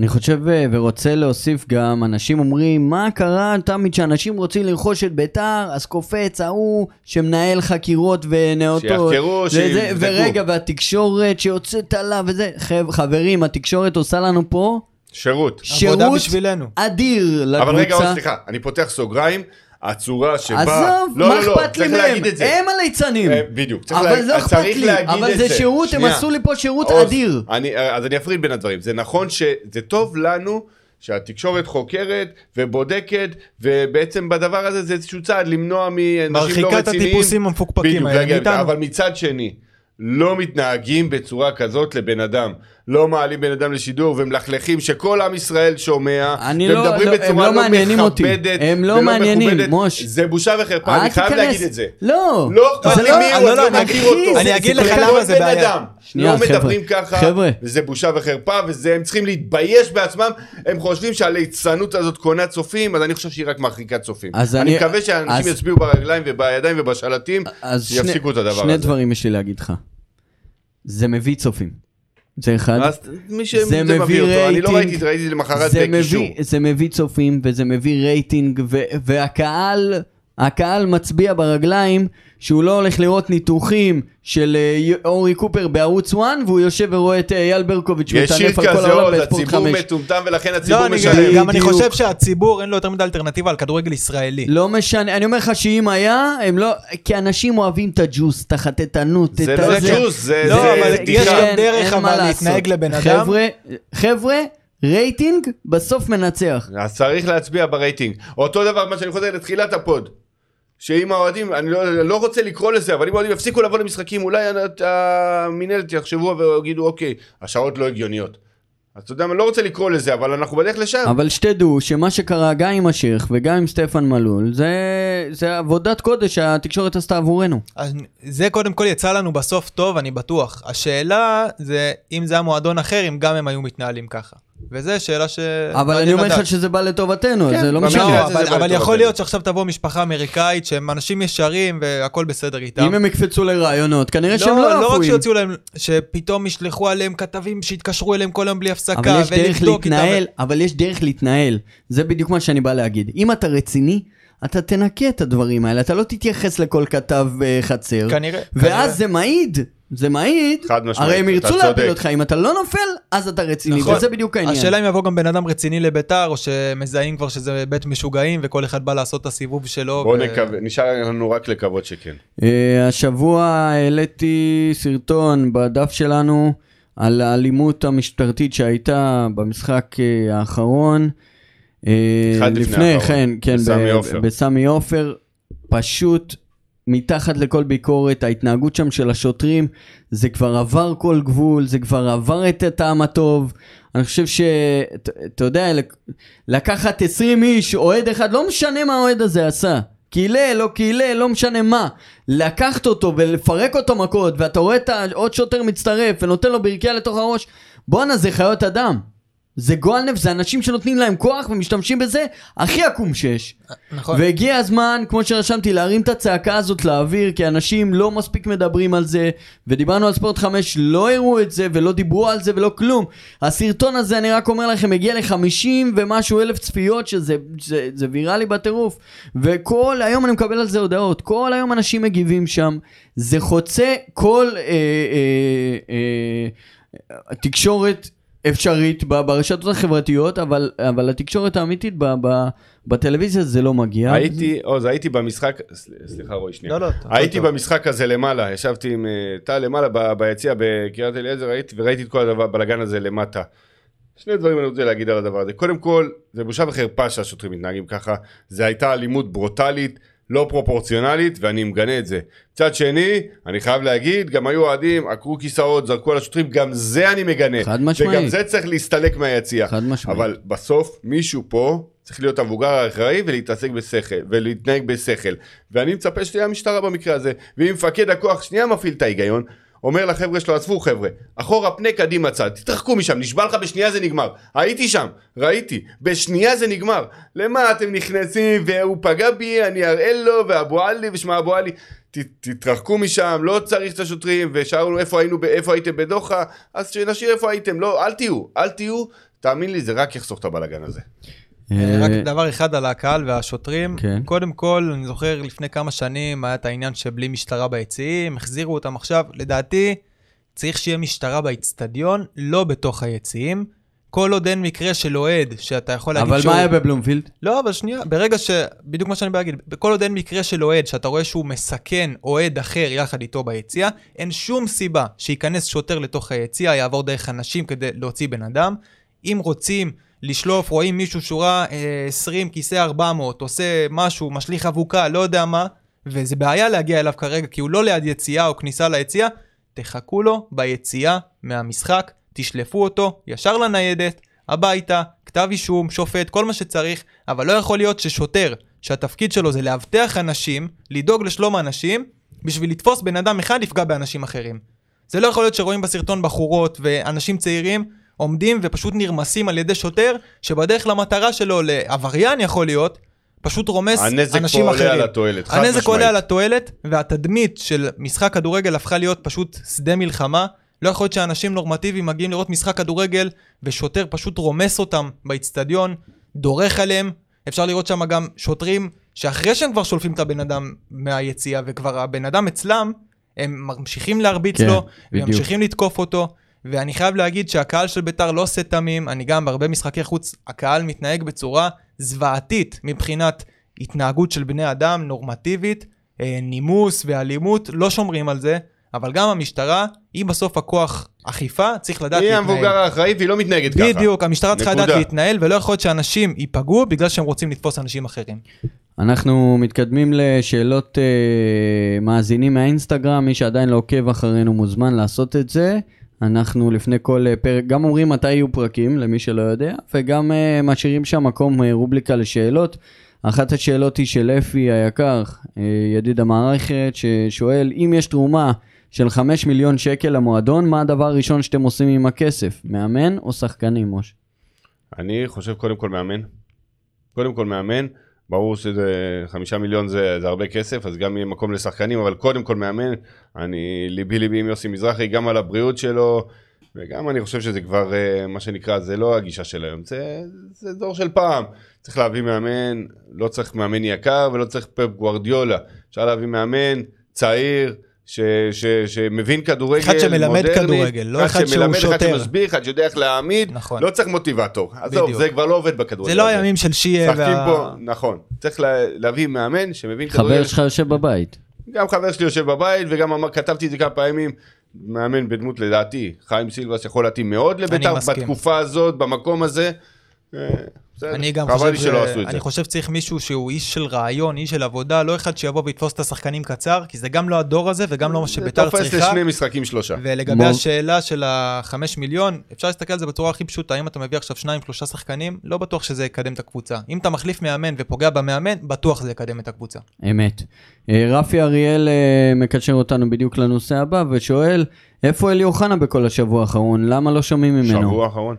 אני חושב אה, ורוצה להוסיף גם, אנשים אומרים, מה קרה תמיד שאנשים רוצים לרכוש את ביתר, אז קופץ ההוא שמנהל חקירות ונאותות. שיחקרו, שיבדקו. ורגע, והתקשורת שיוצאת עליו וזה. חב- חברים, התקשורת עושה לנו פה שירות. שירות עבודה בשבילנו. אדיר לקבוצה. אבל רגע, עוד סליחה, אני פותח סוגריים, הצורה שבה... עזוב, לא, מה לא, לא, אכפת לי צריך מהם? הם הליצנים. אה, בדיוק, צריך אבל לה- זה לא אכפת צריך לי, להגיד אבל את זה זה. שירות, הם שנייה. עשו לי פה שירות עוז, אדיר. אני, אז אני אפריד בין הדברים. זה נכון שזה טוב לנו שהתקשורת חוקרת ובודקת, ובעצם בדבר הזה זה איזשהו צעד למנוע מאנשים לא רציניים. מרחיקה את הטיפוסים המפוקפקים בדיוק, האלה מאיתנו. אבל מצד שני, לא מתנהגים בצורה כזאת לבן אדם. לא מעלים בן אדם לשידור ומלכלכים שכל עם ישראל שומע, לא- ומדברים לא- הם בצורה לא לא מעניינים אותי. מכבדת הם לא ולא מעניינים, מכובדת. מוש. זה בושה וחרפה, אני חייב. להגיד את זה. לא, לא אכפת לי לא- מי הוא, לא, לא, לא אני מכיר אותו. אני זה- אגיד לך למה זה בעיה. אדם. שנייה, לא חבר'ה. מדברים ככה, חבר'ה. וזה בושה וחרפה, והם צריכים להתבייש בעצמם. הם חושבים שהליצנות הזאת קונה צופים, אז אני חושב שהיא רק מרחיקת צופים. אני אני- מקווה שאנשים אז- יצביעו ברגליים ובידיים ובשלטים, שני- יפסיקו את הדבר שני הזה. דברים יש לי להגיד לך. זה מביא צופים. זה אחד. אז מי זה שזה מביא אותו, אני לא רייטינג. ראיתי, ראיתי למחרת זה בקישור. מביא, זה מביא צופים וזה מביא רייטינג ו- והקהל, הקהל מצביע ברגליים שהוא לא הולך לראות ניתוחים של אה, אורי קופר בערוץ 1 והוא יושב ורואה את אה, אייל ברקוביץ' יש שיר מטנף על כל כזה העולם עוד, בספורט הציבור 5. מטומטם ולכן הציבור לא, אני משלם. גם אני. חושב שהציבור אין לו יותר מדי אלטרנטיבה על כדורגל ישראלי. לא משנה, אני אומר לך שאם היה, הם לא, כי אנשים אוהבים את הג'וס, את החטטנות, זה את לא. ג'וס, זה לא, זה אבל בדיחה. יש גם דרך אבל. להתנהג לבן אדם. חבר'ה, חבר'ה, רייטינג בסוף מנצח. אז צריך להצביע ברייטינג. אותו דבר מה שאני חוזר לתחילת הפוד. שאם האוהדים, אני לא, לא רוצה לקרוא לזה, אבל אם האוהדים יפסיקו לבוא למשחקים, אולי המינהלת יחשבו ויגידו, אוקיי, השעות לא הגיוניות. אז אתה יודע, אני לא רוצה לקרוא לזה, אבל אנחנו בדרך לשם. אבל שתדעו שמה שקרה גם עם השייח וגם עם סטפן מלול, זה, זה עבודת קודש שהתקשורת עשתה עבורנו. אז זה קודם כל יצא לנו בסוף טוב, אני בטוח. השאלה זה אם זה היה מועדון אחר, אם גם הם היו מתנהלים ככה. וזו שאלה ש... אבל אני מעניין אומר. לך שזה בא לטובתנו, כן, זה לא משנה. לא, אבל, אבל. יכול להיות שעכשיו תבוא משפחה אמריקאית שהם אנשים ישרים והכל בסדר איתם. אם הם יקפצו לרעיונות, כנראה שהם לא, לא לא רק אפויים. שיוציאו להם, שפתאום ישלחו עליהם כתבים שיתקשרו אליהם כל היום בלי הפסקה, אבל יש דרך ולבדוק איתם. אבל יש דרך להתנהל. זה בדיוק מה שאני בא להגיד. אם אתה רציני, אתה תנקה את הדברים האלה, אתה לא תתייחס לכל כתב אה, חצר. כנראה, ואז כנראה. זה מעיד, זה מעיד, חד משמעית, הרי הם ירצו להפיל. אותך, אם אתה לא נופל, אז אתה רציני, נכון. וזה בדיוק העניין. השאלה אם יבוא גם בן אדם רציני לביתר, או שמזהים כבר שזה בית משוגעים, וכל אחד בא לעשות את הסיבוב שלו. בואו ו- נקווה, נשאר לנו רק לקוות שכן. אה, השבוע העליתי סרטון בדף שלנו על האלימות המשטרתית שהייתה במשחק אה, האחרון. אה, אחד לפני האחרון, כן, כן, בסמי ב- עופר. בסמי עופר, פשוט מתחת לכל ביקורת, ההתנהגות שם של השוטרים, זה כבר עבר כל גבול, זה כבר עבר את הטעם הטוב. אני חושב ש... אתה- יודע, לק- לקחת 20 איש, אוהד אחד, לא משנה מה האוהד הזה עשה. קילל, לא קילל, לא משנה מה. לקחת אותו ולפרק אותו מכות, ואתה רואה את ה- עוד שוטר מצטרף ונותן לו ברכייה לתוך הראש, בואנה, זה חיות אדם. זה גועל נפש, זה אנשים שנותנים להם כוח ומשתמשים בזה הכי עקום שיש. נכון. והגיע הזמן, כמו שרשמתי, להרים את הצעקה הזאת לאוויר, כי אנשים לא מספיק מדברים על זה, ודיברנו על ספורט 5, לא הראו את זה, ולא דיברו על זה, ולא כלום. הסרטון הזה, אני רק אומר לכם, הגיע ל-50 ומשהו אלף צפיות, שזה זה, זה ויראלי בטירוף. וכל היום אני מקבל על זה הודעות, כל היום אנשים מגיבים שם. זה חוצה כל אה, אה, אה, תקשורת אפשרית ברשתות החברתיות, אבל, אבל התקשורת האמיתית ב, ב, בטלוויזיה זה לא מגיע. הייתי, עוז, הייתי במשחק, סל- סליחה רועי שנייה. לא, לא, הייתי טוב. במשחק הזה למעלה, ישבתי עם אה, טל למעלה ב- ביציע בקריית אליעזר, הייתי וראיתי את כל הבלאגן הזה למטה. שני דברים אני רוצה להגיד על הדבר הזה. קודם כל, זה בושה וחרפה שהשוטרים מתנהגים ככה. זה הייתה אלימות ברוטלית, לא פרופורציונלית, ואני מגנה את זה. מצד שני, אני חייב להגיד, גם היו אוהדים, עקרו כיסאות, זרקו על השוטרים, גם זה אני מגנה. חד משמעית. וגם זה צריך להסתלק מהיציע. חד משמעית. אבל בסוף, מישהו פה צריך להיות המבוגר האחראי ולהתעסק בשכל, ולהתנהג בשכל. ואני מצפה שתהיה המשטרה במקרה הזה. ואם מפקד הכוח שנייה מפעיל את ההיגיון, אומר לחבר'ה שלו, עזבו חבר'ה, אחורה פנה קדימה צד, תתרחקו משם, נשבע לך בשנייה זה נגמר. הייתי שם, ראיתי, בשנייה זה נגמר. למה אתם נכנסים והוא פגע בי, אני אראה לו, ואבו עלי ושמע אבו עלי. תתרחקו משם, לא צריך את השוטרים, ושאלנו איפה היינו, איפה הייתם בדוחה, אז שנשאיר איפה הייתם, לא, אל תהיו, אל תהיו, תאמין לי, זה רק יחסוך את הבלאגן הזה. אה, רק דבר אחד על הקהל והשוטרים. כן. קודם כל, אני זוכר לפני כמה שנים היה את העניין שבלי משטרה ביציעים, החזירו אותם עכשיו. לדעתי, צריך שיהיה משטרה באיצטדיון, לא בתוך היציעים. כל עוד אין מקרה של אוהד, שאתה יכול להגיד אבל שהוא... מה היה בבלומפילד? לא, אבל שנייה, ברגע ש... בדיוק מה שאני בא להגיד, כל עוד אין מקרה של אוהד, שאתה רואה שהוא מסכן אוהד אחר יחד איתו ביציע, אין שום סיבה שייכנס שוטר לתוך היציע, יעבור דרך אנשים כדי להוציא בן אדם. אם רוצים לשלוף, רואים מישהו שורה אה, 20, כיסא 400, עושה משהו, משליך אבוקה, לא יודע מה, וזה בעיה להגיע אליו כרגע, כי הוא לא ליד יציאה או כניסה ליציאה, תחכו לו ביציאה מהמשחק, תשלפו אותו ישר לניידת, הביתה, כתב אישום, שופט, כל מה שצריך, אבל לא יכול להיות ששוטר, שהתפקיד שלו זה לאבטח אנשים, לדאוג לשלום האנשים, בשביל לתפוס בן אדם אחד יפגע באנשים אחרים. זה לא יכול להיות שרואים בסרטון בחורות ואנשים צעירים עומדים ופשוט נרמסים על ידי שוטר, שבדרך למטרה שלו, לעבריין יכול להיות, פשוט רומס הנזק אנשים פה אחרים. עולה על התועלת, חד הנזק עולה משמעית. על התועלת, והתדמית של משחק כדורגל הפכה להיות פשוט שדה מלחמה. לא יכול להיות שאנשים נורמטיביים מגיעים לראות משחק כדורגל, ושוטר פשוט רומס אותם באיצטדיון, דורך עליהם. אפשר לראות שם גם שוטרים, שאחרי שהם כבר שולפים את הבן אדם מהיציאה, וכבר הבן אדם אצלם, הם ממשיכים להרביץ כן, לו, בדיוק. וממשיכים לתקוף אותו. ואני חייב להגיד שהקהל של ביתר לא עושה תמים, אני גם בהרבה משחקי חוץ, הקהל מתנהג בצורה זוועתית מבחינת התנהגות של בני אדם, נורמטיבית, אה, נימוס ואלימות, לא שומרים על זה, אבל גם המשטרה, היא בסוף הכוח אכיפה, צריך לדעת היא להתנהל. המבוגר האחראי והיא לא מתנהגת ככה. בדיוק, המשטרה צריכה לדעת. להתנהל, ולא יכול להיות שאנשים ייפגעו בגלל שהם רוצים לתפוס אנשים אחרים. אנחנו מתקדמים לשאלות אה, מאזינים מהאינסטגרם, מי שעדיין לא עוקב אחרינו מוזמן לעשות את זה. אנחנו לפני כל אה, פרק גם אומרים מתי יהיו פרקים, למי שלא יודע, וגם אה, משאירים שם מקום אה, רובליקה לשאלות. אחת השאלות היא של אפי היקר, אה, ידיד המערכת, ששואל, אם יש תרומה של 5 מיליון שקל למועדון, מה הדבר הראשון שאתם עושים עם הכסף? מאמן או שחקנים, משה? אני חושב קודם כל מאמן. קודם כל מאמן. ברור שזה חמישה מיליון זה, זה הרבה כסף, אז גם יהיה מקום לשחקנים, אבל קודם כל מאמן. אני ליבי ליבי עם יוסי מזרחי, גם על הבריאות שלו, וגם אני חושב שזה כבר, אה, מה שנקרא, זה לא הגישה של היום, זה, זה דור של פעם. צריך להביא מאמן, לא צריך מאמן יקר ולא צריך פפ גוורדיולה. אפשר להביא מאמן צעיר, ש, ש, שמבין כדורגל, אחד שמלמד מודרני, כדורגל, לא אחד שהוא שמלמד, אחד שוטר. שמסביר, אחד שיודע איך להעמיד, נכון. לא צריך מוטיבטור. עזוב. זה כבר לא עובד בכדורגל. זה לא. הימים של שיה משחקים וה... פה, נכון. צריך לה, להביא מאמן שמבין כדורגל. חבר שלך יושב בבית. גם חבר שלי יושב בבית, וגם אמר, כתבתי את זה כמה פעמים, מאמן בדמות לדעתי, חיים סילבס יכול להתאים מאוד לביתר. בתקופה הזאת, במקום הזה. בסדר. אני גם חבל חושב, לי שלא עשו את זה. אני חושב שצריך מישהו שהוא איש של רעיון, איש של עבודה, לא אחד שיבוא ויתפוס את השחקנים קצר, כי זה גם לא הדור הזה וגם לא מה זה שביתר תופס צריכה. לשני משחקים שלושה. ולגבי מור- השאלה של החמש מיליון, אפשר להסתכל על זה בצורה הכי פשוטה, אם אתה מביא עכשיו שניים, שלושה שחקנים, לא בטוח שזה יקדם את הקבוצה. אם אתה מחליף מאמן ופוגע במאמן, בטוח זה יקדם את הקבוצה. אמת. אה, רפי אריאל אה, מקשר אותנו בדיוק לנושא הבא ושואל, איפה אלי אוחנה בכל השבוע האחרון? למה לא שומעים ממנו? שבוע האחרון.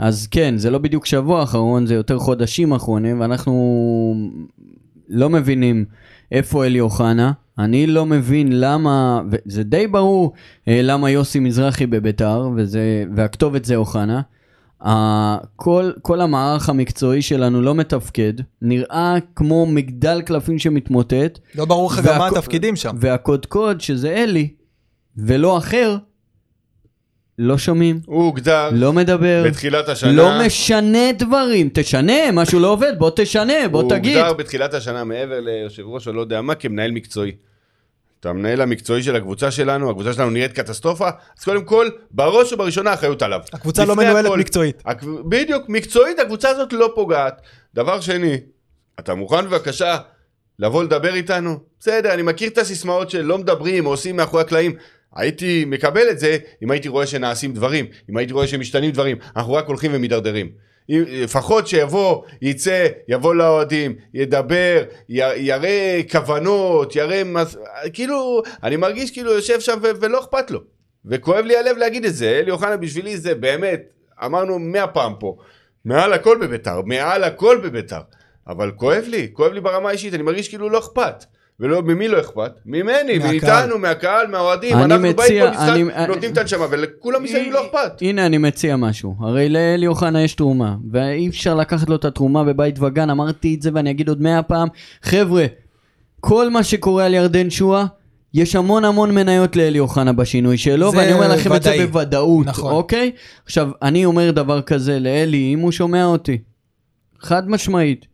אז כן, זה לא בדיוק שבוע האחרון, זה יותר חודשים אחרונים, ואנחנו לא מבינים איפה אלי אוחנה. אני לא מבין למה, וזה די ברור אה, למה יוסי מזרחי בביתר, וזה, והכתובת זה אוחנה. ה- כל, כל המערך המקצועי שלנו לא מתפקד, נראה כמו מגדל קלפים שמתמוטט, לא ברור לך גם מה התפקידים שם. והקודקוד שזה אלי, ולא אחר, לא שומעים, הוא הוגדר לא מדבר. בתחילת השנה. לא משנה דברים, תשנה, משהו לא עובד, בוא תשנה, בוא הוא תגיד. הוגדר בתחילת השנה מעבר ליושב ראש או לא יודע מה כמנהל מקצועי. אתה המנהל המקצועי של הקבוצה שלנו, הקבוצה שלנו נראית קטסטרופה, אז קודם כל, בראש ובראשונה האחריות עליו. הקבוצה לא מנוהלת הכל. מקצועית. הק- בדיוק, מקצועית הקבוצה הזאת לא פוגעת. דבר שני, אתה מוכן בבקשה לבוא לדבר איתנו? בסדר, אני מכיר את הסיסמאות של לא מדברים עושים מאחורי הקלעים. הייתי מקבל את זה אם הייתי רואה שנעשים דברים, אם הייתי רואה שמשתנים דברים. אנחנו רק הולכים ומידרדרים. לפחות שיבוא, יצא, יבוא לאוהדים, ידבר, י- יראה כוונות, יראה... מס- כאילו, אני מרגיש כאילו יושב שם ו- ולא אכפת לו. וכואב לי הלב להגיד את זה, אלי אוחנה בשבילי זה באמת, אמרנו מאה פעם פה, מעל הכל בביתר, מעל הכל בביתר. אבל כואב לי, כואב לי ברמה האישית, אני מרגיש כאילו לא אכפת. ולא, ממי לא אכפת? ממני, מהקהל. מאיתנו, מהקהל, מהאוהדים. אנחנו מציע- באים כל משחק, אני- נותנים את הנשמה, ולכולם מסביב לא אכפת. הנה אני מציע משהו, הרי לאלי אוחנה יש תרומה, ואי אפשר לקחת לו את התרומה בבית וגן, אמרתי את זה ואני אגיד עוד מאה פעם, חבר'ה, כל מה שקורה על ירדן שואה, יש המון המון מניות לאלי אוחנה בשינוי שלו, ואני אומר לכם את זה ודאי. בוודאות, נכון. אוקיי? עכשיו, אני אומר דבר כזה לאלי, אם הוא שומע אותי, חד משמעית,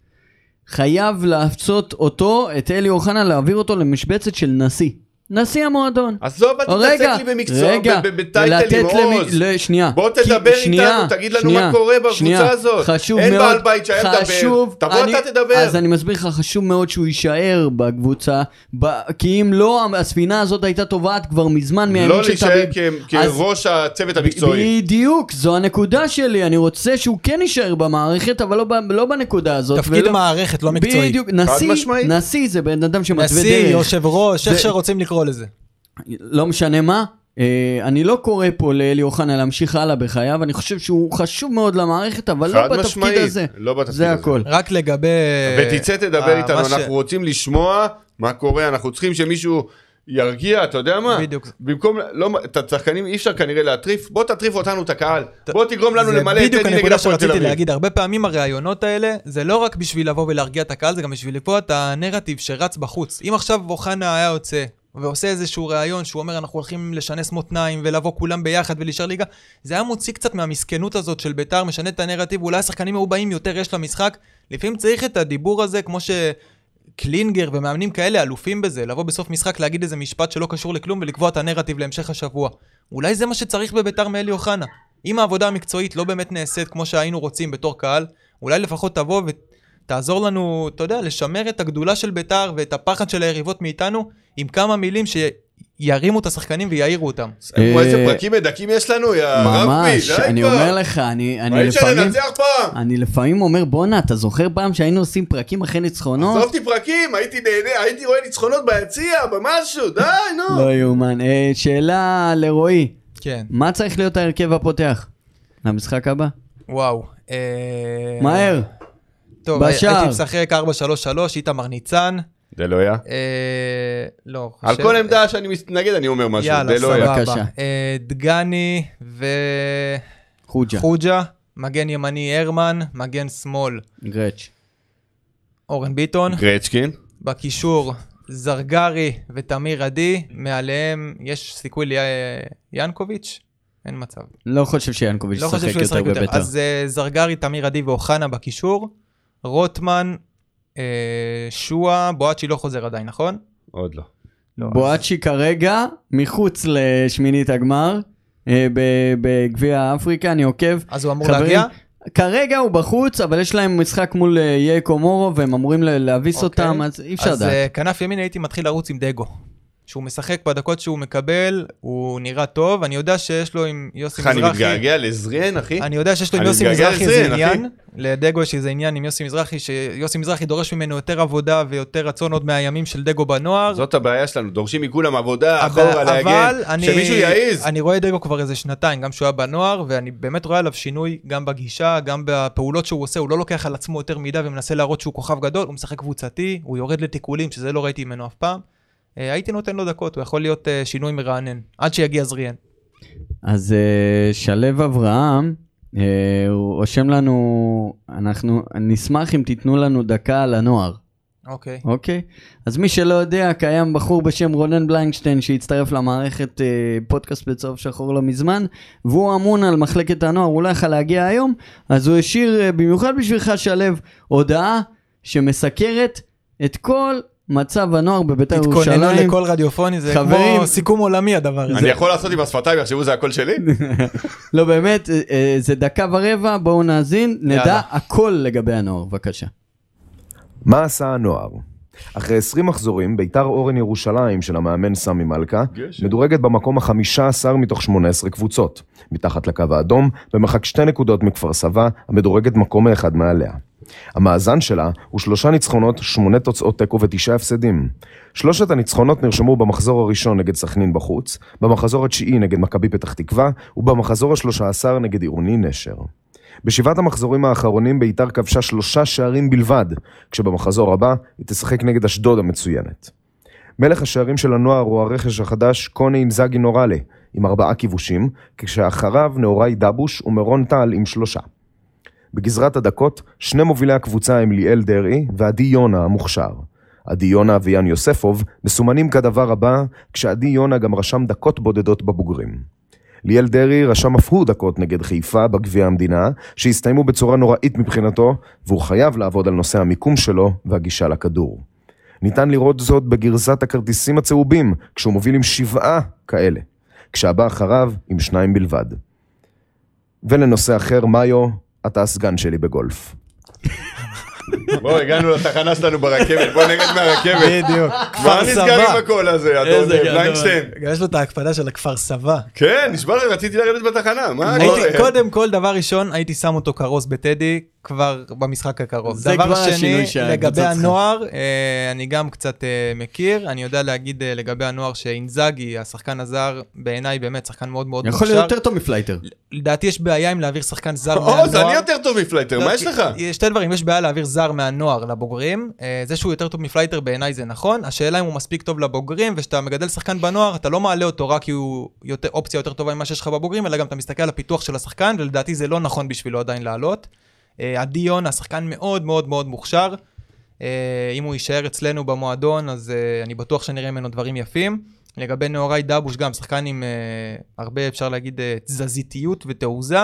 חייב לעשות אותו, את אלי אוחנה, להעביר אותו למשבצת של נשיא. נשיא המועדון. עזוב, אל רגע, תתעסק לי במקצוע, בטייטלים, עוז. לא, שנייה. בוא תדבר שנייה, איתנו, תגיד לנו שנייה, מה קורה בקבוצה שנייה. הזאת. חשוב אין מאוד, בעל בית שהיה מדבר. תבוא אני- אתה תדבר. אז אני מסביר לך, חשוב מאוד שהוא יישאר בקבוצה, ב- כי אם לא, הספינה הזאת הייתה טובעת כבר מזמן מהימים לא של להישאר טביב. כ- אז- כראש הצוות המקצועי. בדיוק, זו הנקודה שלי, אני רוצה שהוא כן יישאר במערכת, אבל לא, ב- לא בנקודה הזאת. תפקיד ולא- מערכת, לא מקצועי. בדיוק, נשיא. נשיא זה בן אדם שמתווה נשיא, דרך. יושב ראש, איך שרוצים לקרוא לזה. לא משנה מה, אה, אני לא קורא פה לאלי אוחנה להמשיך הלאה בחייו, אני חושב שהוא חשוב מאוד למערכת, אבל לא בתפקיד משמעית, הזה. לא בתפקיד זה הזה. הכל. רק לגבי... ותצא תדבר אה, איתנו, ש- אנחנו רוצים לשמוע מה קורה, אנחנו צריכים שמישהו ירגיע, אתה יודע מה? בדיוק. במקום, לא, את השחקנים אי אפשר כנראה להטריף, בוא תטריף אותנו את הקהל, בוא תגרום לנו זה למלא את בדיוק טדי נגד הנקודה הפועל תל שרציתי אביב. להגיד, הרבה פעמים הראיונות האלה, זה לא רק בשביל לבוא ולהרגיע את הקהל, זה גם בשביל לקבוע את הנרטיב שרץ בחוץ. אם עכשיו אוחנה היה יוצא ועושה איזשהו ראיון שהוא אומר אנחנו הולכים לשנס מותניים ולבוא כולם ביחד ולהישאר ליגה, זה היה מוציא קצת מהמסכנות הזאת של ביתר, משנה את הנרטיב, אולי השחקנים היו באים יותר יש למשחק. לפעמים צריך את הדיבור הזה, כמו ש... קלינגר ומאמנים כאלה אלופים בזה, לבוא בסוף משחק להגיד איזה משפט שלא קשור לכלום ולקבוע את הנרטיב להמשך השבוע. אולי זה מה שצריך בביתר מאלי אוחנה. אם העבודה המקצועית לא באמת נעשית כמו שהיינו רוצים בתור קהל, אולי לפחות תבוא ותעזור לנו, אתה יודע, לשמר את הגדולה של ביתר ואת הפחד של היריבות מאיתנו, עם כמה מילים שירימו את השחקנים ויעירו אותם. כמו איזה אה, פרקים מדכאים יש לנו, יא רבי, ממש, די אני. אומר לך, אני לפעמים... פעם? אני לפעמים אומר, בואנה, אתה זוכר פעם שהיינו עושים פרקים אחרי ניצחונות? עזוב אותי פרקים, הייתי נהנה, הייתי רואה ניצחונות ביציע, במשהו, די, נו. לא יאומן. אה, שאלה לרועי, כן, מה צריך להיות ההרכב הפותח? למשחק הבא? וואו. אה, מהר. טוב, בשער. הייתי משחק 4-3-3, איתמר ניצן. זה לא היה. אה, לא, על חושב- כל עמדה שאני מתנגד אני אומר משהו, יאללה, לא. סבבה. אה, דגני חוג'ה, וחוג'ה, מגן ימני הרמן, מגן שמאל גרץ'. אורן ביטון, גרצ'קין. בקישור זרגרי ותמיר עדי, מעליהם יש סיכוי ליאנקוביץ'? אין מצב. לא חושב שיאנקוביץ' לא ישחק יותר ישחק יותר. בביתר. אז אה, זרגרי, תמיר עדי ואוחנה בקישור, רוטמן, אה, שועה, בואצ'י לא חוזר עדיין, נכון? עוד לא. לא, בואצ'י כרגע מחוץ לשמינית הגמר, אה, בגביע אפריקה, אני עוקב. אז הוא אמור חברים, להגיע? כרגע הוא בחוץ, אבל יש להם משחק מול אה, יאקו מורו, והם אמורים להביס אוקיי. אותם, אז אי אפשר אז לדעת. אה, כנף ימין הייתי מתחיל לרוץ עם דגו. שהוא משחק בדקות שהוא מקבל, הוא נראה טוב, אני יודע שיש לו עם יוסי איך אני מזרחי, מתגעגע לזריאן, אחי? אני יודע שיש לו עם יוסי מזרחי איזה. עניין, לדגו יש איזה עניין עם יוסי מזרחי, שיוסי מזרחי דורש ממנו יותר עבודה ויותר רצון עוד מהימים של דגו בנוער. זאת הבעיה שלנו, דורשים מכולם עבודה, אחורה להגן, שמישהו יעז. אני רואה דגו כבר איזה שנתיים, גם שהוא היה בנוער, ואני באמת רואה עליו שינוי גם בגישה, גם בפעולות שהוא עושה, הוא לא לוקח על עצמו יותר מדי ומנסה להראות שהוא כוכב גדול, הוא משחק קבוצתי, הוא יורד לתיקולים, שזה לא ראיתי ממנו אף פעם. אה, הייתי נותן לו דקות, הוא יכול להיות אה, שינוי מרענן, עד שיגיע זריאן. אז אה, שלו אברהם, הוא רושם לנו, אנחנו נשמח אם תיתנו לנו דקה על הנוער, אוקיי. אוקיי? אז מי שלא יודע, קיים בחור בשם רונן בליינשטיין שהצטרף למערכת אה, פודקאסט בצהוב שחור לא מזמן, והוא אמון על מחלקת הנוער, הוא לא יכל להגיע היום, אז הוא השאיר אה, במיוחד בשבילך שלו הודעה שמסקרת את כל מצב הנוער בבית"ר תתכוננו ירושלים. לכל רדיופוני, זה חברים, כמו סיכום עולמי הדבר הזה. אני יכול לעשות עם השפתיים, יחשבו זה הקול שלי? לא באמת, אה, אה, זה דקה ורבע, בואו נאזין, נדע. הכל לגבי הנוער, בבקשה. מה עשה הנוער? אחרי 20 מחזורים, ביתר אורן ירושלים של המאמן סמי מלכה, גשם. מדורגת במקום ה-15 מתוך 18 קבוצות, מתחת לקו האדום, במרחק שתי נקודות מכפר סבא, המדורגת מקום האחד מעליה. המאזן שלה הוא שלושה ניצחונות, שמונה תוצאות תיקו ותשעה הפסדים. שלושת הניצחונות נרשמו במחזור הראשון נגד סכנין בחוץ, במחזור התשיעי נגד מכבי פתח תקווה, ובמחזור השלושה עשר נגד עירוני נשר. בשבעת המחזורים האחרונים ביתר כבשה שלושה שערים בלבד, כשבמחזור הבא היא תשחק נגד אשדוד המצוינת. מלך השערים של הנוער הוא הרכש החדש קונה אינזאגי נורלה, עם ארבעה כיבושים, כשאחריו נאורי דבוש ומרון טל עם שלושה. בגזרת הדקות, שני מובילי הקבוצה הם ליאל דרעי ועדי יונה המוכשר. עדי יונה ויאן יוספוב מסומנים כדבר הבא, כשעדי יונה גם רשם דקות בודדות בבוגרים. ליאל דרעי רשם אף הוא דקות נגד חיפה בגביע המדינה, שהסתיימו בצורה נוראית מבחינתו, והוא חייב לעבוד על נושא המיקום שלו והגישה לכדור. ניתן לראות זאת בגרסת הכרטיסים הצהובים, כשהוא מוביל עם שבעה כאלה, כשהבא אחריו עם שניים בלבד. ולנושא אחר, מאיו, אתה הסגן שלי בגולף. בוא, הגענו לתחנה שלנו ברכבת, בוא נרד מהרכבת. בדיוק. מה כפר נסגר סבא. עם הקול הזה, אדון גדול. בליינשטיין? גם יש לו את ההקפדה של הכפר סבא. כן, נשבע לי, רציתי לרדת בתחנה, מה קורה? קודם כל, דבר ראשון, הייתי שם אותו כרוז בטדי כבר במשחק הקרוב. זה דבר כבר שני, השינוי שהקבוצה לגבי צריכה. הנוער, אה, אני גם קצת אה, מכיר, אני יודע להגיד אה, לגבי הנוער שאינזאגי, השחקן הזר, בעיניי באמת שחקן מאוד מאוד יכול להיות יותר טוב מפלייטר. לדעתי יש בעיה עם להעביר שחקן זר מהנוער. זה אני יותר טוב מפלייטר, מה יש כי- לך? יש שתי דברים, יש בעיה להעביר זר מהנוער לבוגרים. אה, זה שהוא יותר טוב מפלייטר בעיניי זה נכון. השאלה אם הוא מספיק טוב לבוגרים, וכשאתה מגדל שחקן בנוער, אתה לא מעלה אותו רק כי הוא יותר, אופציה יותר טובה ממה שיש לך בבוגרים, אלא גם אתה מסתכל על הפיתוח של השחקן, ולדעתי זה לא נכון בשבילו עדיין לעלות. אה, עדי יונה, שחקן מאוד מאוד מאוד מוכשר. אה, אם הוא יישאר אצלנו במועדון, אז אה, אני בטוח שנראה ממנו דברים יפים. לגבי נאורי דבוש, גם שחקן עם אה, הרבה, אפשר להגיד, אה, תזזיתיות ותעוזה.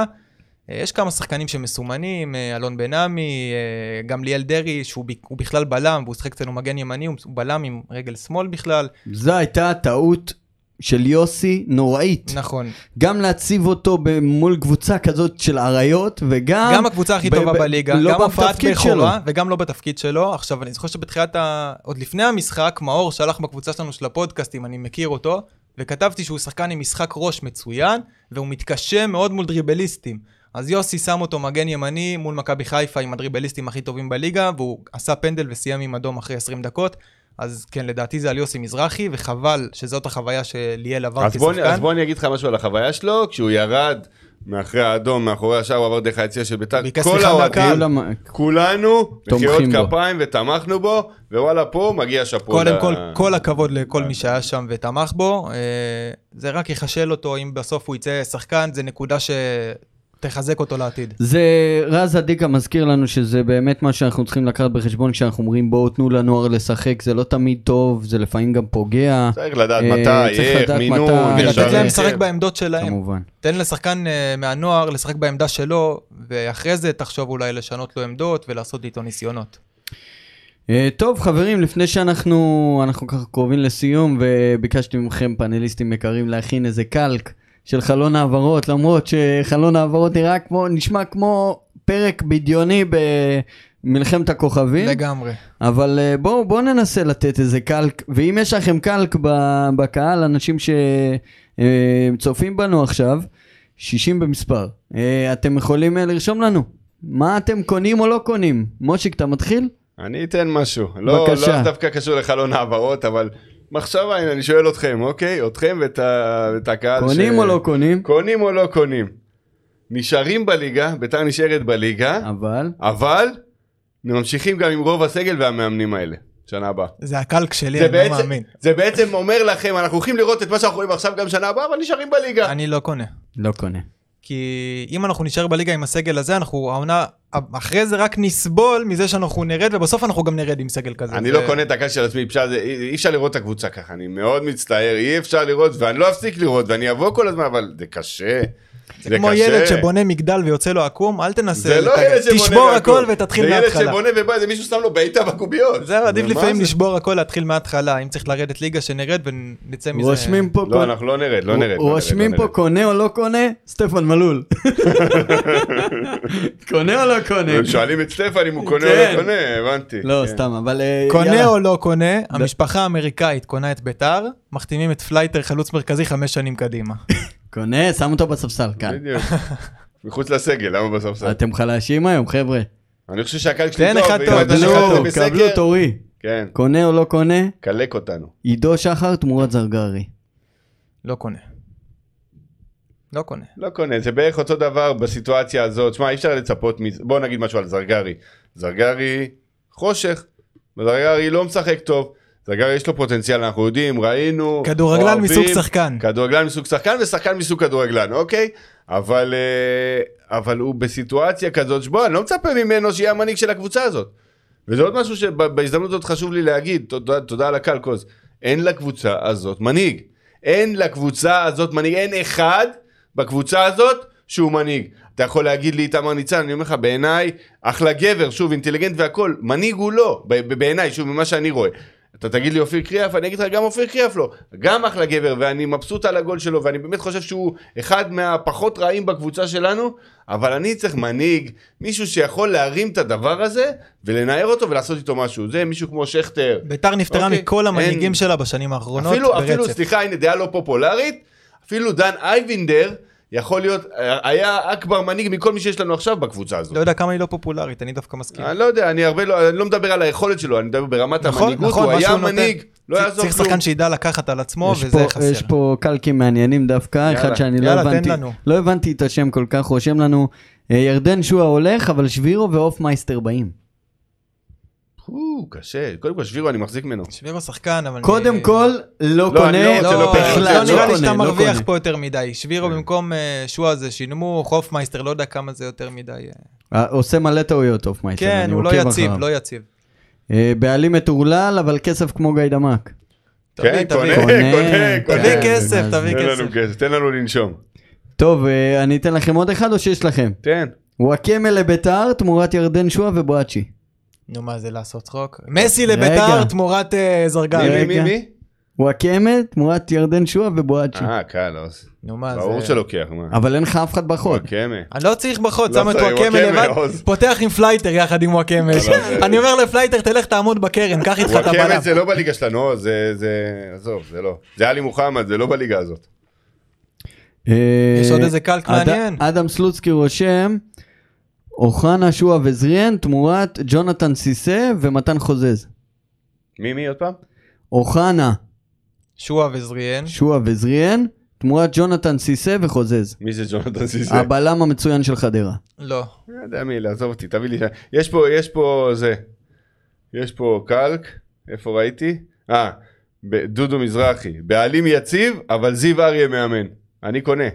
אה, יש כמה שחקנים שמסומנים, אה, אלון בן עמי, אה, גם ליאל דרעי, שהוא בכלל בלם, והוא שיחק אצלנו מגן ימני, הוא בלם עם רגל שמאל בכלל. זו הייתה טעות של יוסי נוראית. נכון. גם להציב אותו מול קבוצה כזאת של אריות, וגם... גם הקבוצה הכי טובה בליגה, לא גם שלו. בכורה, וגם לא בתפקיד שלו. עכשיו, אני זוכר שבתחילת ה... עוד לפני המשחק, מאור שלח בקבוצה שלנו של הפודקאסטים, אני מכיר אותו, וכתבתי שהוא שחקן עם משחק ראש מצוין, והוא מתקשה מאוד מול דריבליסטים. אז יוסי שם אותו מגן ימני מול מכבי חיפה עם הדריבליסטים הכי טובים בליגה, והוא עשה פנדל וסיים עם אדום אחרי 20 דקות. אז כן, לדעתי זה על יוסי מזרחי, וחבל שזאת החוויה שליאל עבר כשחקן. אז בוא אני אגיד לך משהו על החוויה שלו, כשהוא ירד מאחרי האדום, מאחורי השער, הוא עבר דרך היציע של ביתר, כל האוהדים, כולנו, מחיאות. כפיים ותמכנו בו, ווואלה פה מגיע שאפו. קודם כל, כל הכבוד לכל מי שהיה שם ותמך בו. אה, זה רק יחשל אותו אם בסוף הוא יצא שחקן, זה נקודה שתחזק אותו לעתיד. זה, רז אדיקה מזכיר לנו שזה באמת מה שאנחנו צריכים לקחת בחשבון כשאנחנו אומרים בואו תנו לנוער לשחק, זה לא תמיד טוב, זה לפעמים גם פוגע, צריך לדעת אה, מתי, איך, מינון, ולתת להם. לשחק בעמדות שלהם. כמובן. תן לשחקן אה, מהנוער לשחק בעמדה שלו, ואחרי זה תחשוב אולי לשנות לו עמדות ולעשות איתו ניסיונות. אה, טוב חברים, לפני שאנחנו אנחנו ככה קרובים לסיום וביקשתי מכם פאנליסטים יקרים להכין איזה קלק של חלון העברות, למרות שחלון העברות נראה כמו, נשמע כמו פרק בדיוני במלחמת הכוכבים. לגמרי. אבל אה, בואו בוא ננסה לתת איזה קלק, ואם יש לכם קלק בקהל, אנשים שצופים בנו עכשיו, 60 במספר, אה, אתם יכולים אה, לרשום לנו. מה אתם קונים או לא קונים? מושיק, אתה מתחיל? אני אתן משהו. לא, בבקשה. לא דווקא קשור לחלון העברות, אבל מחשבה, הנה, אני שואל אתכם, אוקיי? אתכם ואת, ה... ואת הקהל קונים או לא קונים? קונים או לא קונים? נשארים בליגה, ביתר נשארת בליגה, אבל... אבל ממשיכים גם עם רוב הסגל והמאמנים האלה, שנה הבאה. זה הקלק שלי, זה אני לא בעצם, מאמין. זה בעצם אומר לכם, אנחנו הולכים לראות את מה שאנחנו רואים עכשיו גם שנה הבאה, אבל נשארים בליגה. אני לא קונה. לא קונה. כי אם אנחנו נשאר בליגה עם הסגל הזה, אנחנו העונה, אחרי זה רק נסבול מזה שאנחנו נרד, ובסוף אנחנו גם נרד עם סגל כזה. אני זה- לא קונה את הקהל של עצמי, אי אי אפשר לראות את הקבוצה ככה, אני מאוד מצטער, אי אפשר לראות, ואני לא אפסיק לראות, ואני אבוא כל הזמן, אבל זה קשה. זה כמו ילד שבונה מגדל ויוצא לו עקום, אל תנסה, זה לא. ילד שבונה תשבור. הכל ותתחיל זה ילד מההתחלה. שבונה ובא, זה מישהו שם לו בעיטה בקוביות. זהו, עדיף לפעמים זה? לשבור הכל, להתחיל מההתחלה. אם צריך לרדת ליגה, שנרד ונצא מזה. רושמים פה... לא, אנחנו לא נרד, לא נרד. לא נרד, רושמים לא פה. קונה או לא קונה? סטפן מלול. קונה או לא קונה? שואלים את סטפן אם הוא קונה כן. או לא קונה, הבנתי. לא, כן. סתם, אבל... אה, קונה. או לא קונה, המשפחה האמריקאית קונה את ביתר, מחתימים את פלייטר חלוץ מרכזי חמש שנים קדימה. קונה, שם אותו בספסל, כאן. בדיוק. מחוץ לסגל, למה בספסל? אתם חלשים היום, חבר'ה. אני חושב שהקהל שלי תן טוב, אחד ואם טוב, אתה קבלו, קבלו, תורי. כן, קונה או לא קונה? קלק אותנו. עידו שחר תמורת זרגרי. לא קונה. לא קונה. לא קונה, זה בערך אותו דבר בסיטואציה הזאת. שמע, אי אפשר לצפות מזה. בוא נגיד משהו על זרגרי. זרגרי, חושך. זרגרי לא משחק טוב. זרגרי יש לו פוטנציאל, אנחנו יודעים, ראינו. כדורגלן אוהבים. מסוג שחקן. כדורגלן מסוג שחקן ושחקן מסוג כדורגלן, אוקיי? אבל, אה, אבל הוא בסיטואציה כזאת שבו אני לא מצפה ממנו שיהיה המנהיג של הקבוצה הזאת. וזה עוד משהו שבהזדמנות הזאת חשוב לי להגיד, תודה, תודה על הקהל קוז. אין לקבוצה הזאת מנהיג. אין לקבוצה הזאת מנהיג, אין אחד בקבוצה הזאת שהוא מנהיג. אתה יכול להגיד לי איתמר ניצן, אני אומר לך, בעיניי, אחלה גבר, שוב, אינטליגנט והכל, מנהיג הוא לא, בעיניי, שוב, ממה שאני רואה. אתה תגיד לי אופיר קריאף, אני אגיד לך גם אופיר קריאף לא. גם אחלה גבר, ואני מבסוט על הגול שלו, ואני באמת חושב שהוא אחד מהפחות רעים בקבוצה שלנו, אבל אני צריך מנהיג, מישהו שיכול להרים את הדבר הזה, ולנער אותו ולעשות איתו משהו. זה מישהו כמו שכטר. ביתר נפטרה אוקיי, מכל המנהיגים אין- שלה בשנים האחרונות אפילו, אפילו, ברצף. סליחה, הנה דעה לא פופולרית, אפילו דן אייבינדר יכול להיות, היה אכבר מנהיג מכל מי שיש לנו עכשיו בקבוצה הזאת. לא יודע כמה היא לא פופולרית, אני דווקא מסכים. אני לא יודע, אני הרבה לא, אני לא מדבר על היכולת שלו, אני מדבר ברמת נכון, המנהיגות, נכון, הוא היה שהוא נותן. מנהיג, לא צריך- יעזור צריך. שחקן שידע לקחת על עצמו, יש וזה פה, חסר. יש פה קלקים מעניינים דווקא, אחד שאני לא יאללה, תן הבנתי, לנו. לא הבנתי את השם כל כך, רושם לנו, אה, ירדן שועה הולך, אבל שבירו ואופמייסטר באים. הוא, קשה, קודם כל שבירו אני מחזיק ממנו. שבירו שחקן, אבל... קודם אני- כל, לא לא, קונה, לא לא, לא בכלל, לא נראה לי קונה, שאתה מרוויח קונה. פה יותר מדי. שבירו במקום אה, שועה זה שינמוך, הופמייסטר, לא יודע כמה זה יותר מדי. אה. אה, עושה מלא טעויות אופמייסטר, כן, הוא לא יציב. לא יציב. אה, בעלים מטורלל, אבל כסף כמו גיידמק. כן, קונה, תביא. קונה, תביא קונה. כסף, תביא כסף. תן לנו לנשום. טוב, אה, אני אתן לכם עוד אחד או שיש לכם? תן. וואקמה לביתר תמורת ירדן שועה ובואצ'י. נו מה זה לעשות צחוק? מסי. לביתר תמורת אה, מי, זרגרי. מי, מי. מי? וואקמה תמורת ירדן שועה ובואצ'י. אה, קל, לא. נו מה ברור זה... שלוקח, מה. אבל אין לך אף אחד בחוד. וואקמה. אני לא צריך בחוד, לא שם את וואקמה וואקמה, לבד. פותח עם פלייטר יחד עם וואקמה. זה- אני אומר לפלייטר, תלך תעמוד בקרן, קח איתך את וואקמה הבלם. זה לא בליגה שלנו, זה, זה, עזוב, זה לא. זה עלי מוחמד, זה לא בליגה הזאת. אה, יש עוד איזה קלק מעניין? אדם סלוצקי רושם, אוחנה שועה וזריאן תמורת ג'ונתן סיסה ומתן חוזז. מי, מי עוד פעם? אוחנה, שועה וזריאן. שועה וזריאן תמורת ג'ונתן סיסה וחוזז. מי זה ג'ונתן סיסה? הבלם המצוין של חדרה. לא. לא יודע מי, לעזוב אותי, תביא לי... יש פה, יש פה זה. יש פה קלק, איפה ראיתי? אה, דודו מזרחי. בעלים יציב, אבל זיו אריה מאמן. אני קונה.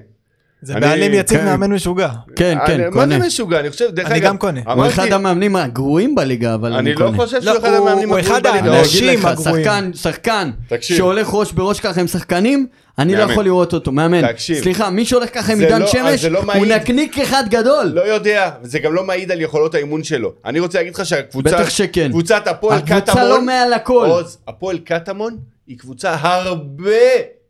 זה אני- בעלים יציב כן. מאמן משוגע. כן, כן, אני- מה קונה. זה משוגע? אני חושב, דרך אני אגב... גם קונה. הוא אמרתי- אחד המאמנים הגרועים בליגה, אבל אני אני לא קונה. חושב לא, שהוא אחד הוא- המאמנים הוא הגרועים אחד בליגה. אני האנשים אגיד לך, הגרועים. שחקן, שחקן תקשיב. שהולך ראש בראש ככה עם שחקנים, אני לא. יכול לראות אותו, מאמן. תקשיב. סליחה, מי שהולך ככה עם עידן לא- שמש, זה לא הוא מעיד. נקניק אחד גדול. לא יודע, זה גם לא מעיד על יכולות האימון שלו. אני רוצה להגיד לך שהקבוצה... בטח שכן. קבוצת הפועל קטמון... הקבוצה לא מעל הכל. עוז, הפועל קטמון היא קבוצה הרבה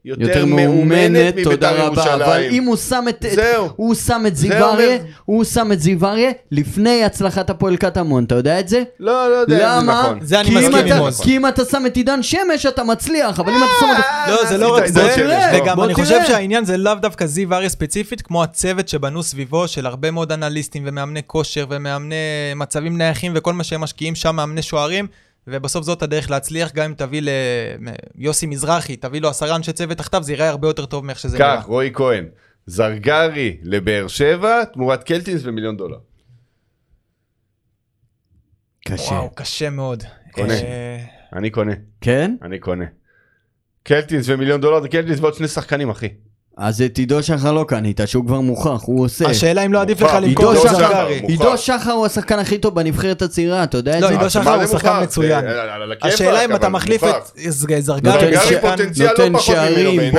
יותר, יותר מאומנת מאומנת, מבית"ר תודה רבה, ירושלים. אבל אם הוא שם את, זהו. הוא שם את זיו זה אומר- אריה, הוא שם את זיו אריה לפני הצלחת הפועל קטמון, אתה יודע את זה? לא, לא יודע אם זה למה? נכון. זה אני מסכים עם עוז. כי אם אתה שם את עידן שמש אתה מצליח, אבל אם אתה שם אותו... לא, זה לא עשית רק את זה, וגם אני. חושב שהעניין זה לאו דווקא זיו אריה ספציפית, כמו הצוות שבנו סביבו של הרבה מאוד אנליסטים ומאמני כושר ומאמני מצבים נייחים וכל מה שהם משקיעים שם, מאמני שוערים, ובסוף זאת הדרך להצליח, גם אם תביא ליוסי מזרחי, תביא לו עשרה אנשי צוות תחתיו, זה ייראה הרבה יותר טוב מאיך שזה נראה. כך, רועי כהן. זרגרי לבאר שבע תמורת קלטינס ומיליון דולר. קשה. וואו, קשה מאוד. קונה. אה, אני קונה, כן? אני קונה. קלטינס ומיליון דולר זה קלטינס ועוד שני שחקנים, אחי. אז את עידו שחר לא קנית, שהוא כבר מוכח, הוא עושה. השאלה אם לא עדיף. לך למכור עידו את. זרגרי. עידו שחר הוא השחקן הכי טוב בנבחרת הצעירה, אתה יודע את לא, זה? עידו אז שחר הוא זה שחקן? מצוין. הכיפאק, השאלה אם אתה מחליף. את זרגרי, זרגרי פוטנציאל לא נותן שערים,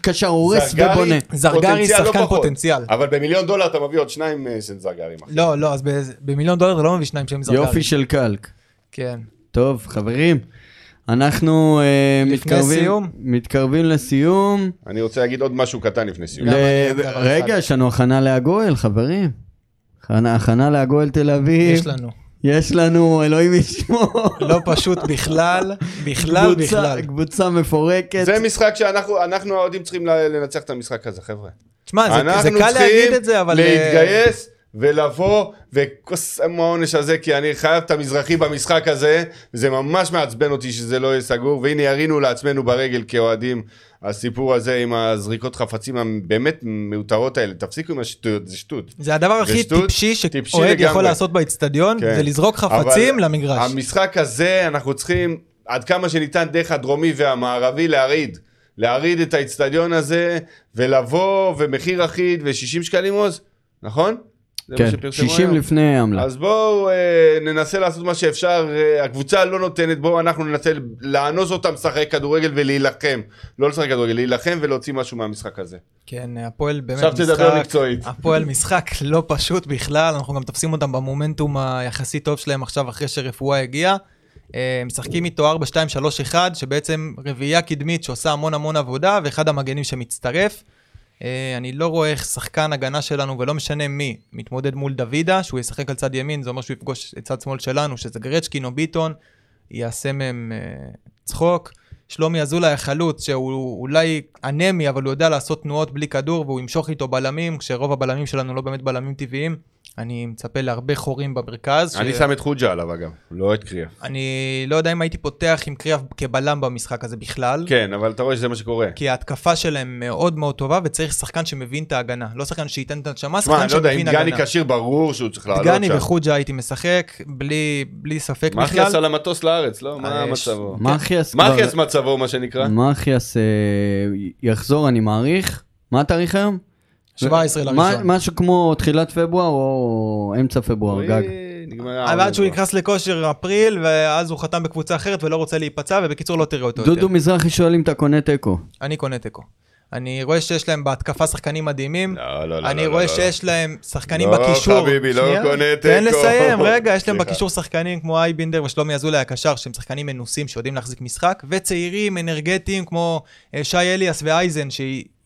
קשר הורס זרגרי- ובונה. זרגרי לא שחקן. פוטנציאל. אבל במיליון דולר אתה מביא עוד שניים אה, של זרגרים. אחי. לא, לא, אז ב- במיליון דולר אתה לא מביא שניים שהם זרגרי. יופי של קלק. כן. טוב, חברים, אנחנו לפני מתקרבים, סיום? מתקרבים לסיום. אני רוצה להגיד עוד משהו קטן לפני סיום. ל- רגע. יש לנו הכנה להגואל, חברים. הכנה- הכנה להגואל תל אביב. יש לנו. יש לנו, אלוהים ישמור. לא פשוט בכלל, בכלל, קבוצה- בכלל. קבוצה מפורקת. זה משחק שאנחנו אנחנו האוהדים צריכים לנצח את המשחק הזה, חבר'ה. תשמע, זה- זה אנחנו קל להגיד צריכים את זה, אבל... אה, להתגייס ולבוא וקוסם העונש הזה, כי אני חייב את המזרחי במשחק הזה, וזה ממש מעצבן אותי שזה לא יהיה סגור, והנה ירינו לעצמנו ברגל כאוהדים, הסיפור הזה עם הזריקות חפצים הבאמת מיותרות האלה, תפסיקו עם השטויות, זה שטות. זה הדבר הכי שטות, טיפשי שאוהד יכול. לעשות באיצטדיון, כן. זה לזרוק חפצים למגרש. המשחק הזה, אנחנו צריכים עד כמה שניתן דרך הדרומי והמערבי להרעיד. להרעיד את האיצטדיון הזה, ולבוא, ומחיר אחיד, ו-60 שקלים עוז, נכון? זה מה כן, שפרסמו 60 היום. לפני עמלה. אז בואו אה, ננסה לעשות מה שאפשר, אה, הקבוצה לא נותנת, בואו אנחנו ננסה לאנוס אותם לשחק כדורגל ולהילחם. לא לשחק כדורגל, להילחם ולהוציא משהו מהמשחק הזה. כן, הפועל באמת עכשיו תדבר משחק... מקצועית. הפועל משחק לא פשוט בכלל, אנחנו גם תופסים אותם במומנטום היחסית טוב שלהם עכשיו אחרי שרפואה הגיעה. אה, משחקים איתו 4-2-3-1, שבעצם רביעייה קדמית שעושה המון המון עבודה, ואחד המגנים שמצטרף. אה, אני לא רואה איך שחקן הגנה שלנו, ולא משנה מי, מתמודד מול דוידה, שהוא ישחק על צד ימין, זה אומר שהוא יפגוש את צד שמאל שלנו, שזה גרצ'קין או ביטון, יעשה מהם אה, צחוק. שלומי אזולאי החלוץ, שהוא אולי אנמי, אבל הוא יודע לעשות תנועות בלי כדור, והוא ימשוך איתו בלמים, כשרוב הבלמים שלנו לא באמת בלמים טבעיים. אני מצפה להרבה חורים במרכז. אני ש- שם את חוג'ה עליו אגב, לא את קריאף. אני לא יודע אם הייתי פותח עם קריאף כבלם במשחק הזה בכלל. כן, אבל אתה רואה שזה מה שקורה. כי ההתקפה שלהם מאוד מאוד טובה, וצריך שחקן שמבין את ההגנה. לא שחקן שייתן את הנשמה, שמע, שחקן אני לא יודע, אם שמבין דגני הגנה. כשיר ברור שהוא צריך לעלות דגני שם. וחוג'ה הייתי משחק, בלי, בלי ספק בכלל. מחיאס על המטוס לארץ, לא? מה אה, מצבו? מחיאס כבר... מחיאס מצבו, מה שנקרא? מחיאס אה, יחזור, אני מעריך. מה התאריך היום? 17 מה- לראשון. משהו כמו תחילת פברואר או אמצע פברואר, גג. אבל עד שהוא. נכנס לכושר אפריל, ואז הוא חתם בקבוצה אחרת ולא רוצה להיפצע, ובקיצור לא תראה אותו יותר. דודו מזרחי שואל אם אתה קונה תיקו. אני קונה תיקו. אני רואה שיש להם בהתקפה שחקנים מדהימים. לא, לא, לא, אני לא, רואה לא, שיש להם שחקנים לא, בקישור. חביבי, לא קונה תן תיקו. לסיים, רגע, יש להם. בקישור שחקנים כמו אייבינדר ושלומי אזולאי הקשר, שהם שחקנים מנוסים שיודעים להחזיק משחק, וצעירים, אנרגטיים כמו אה, שי אליאס ואייזן,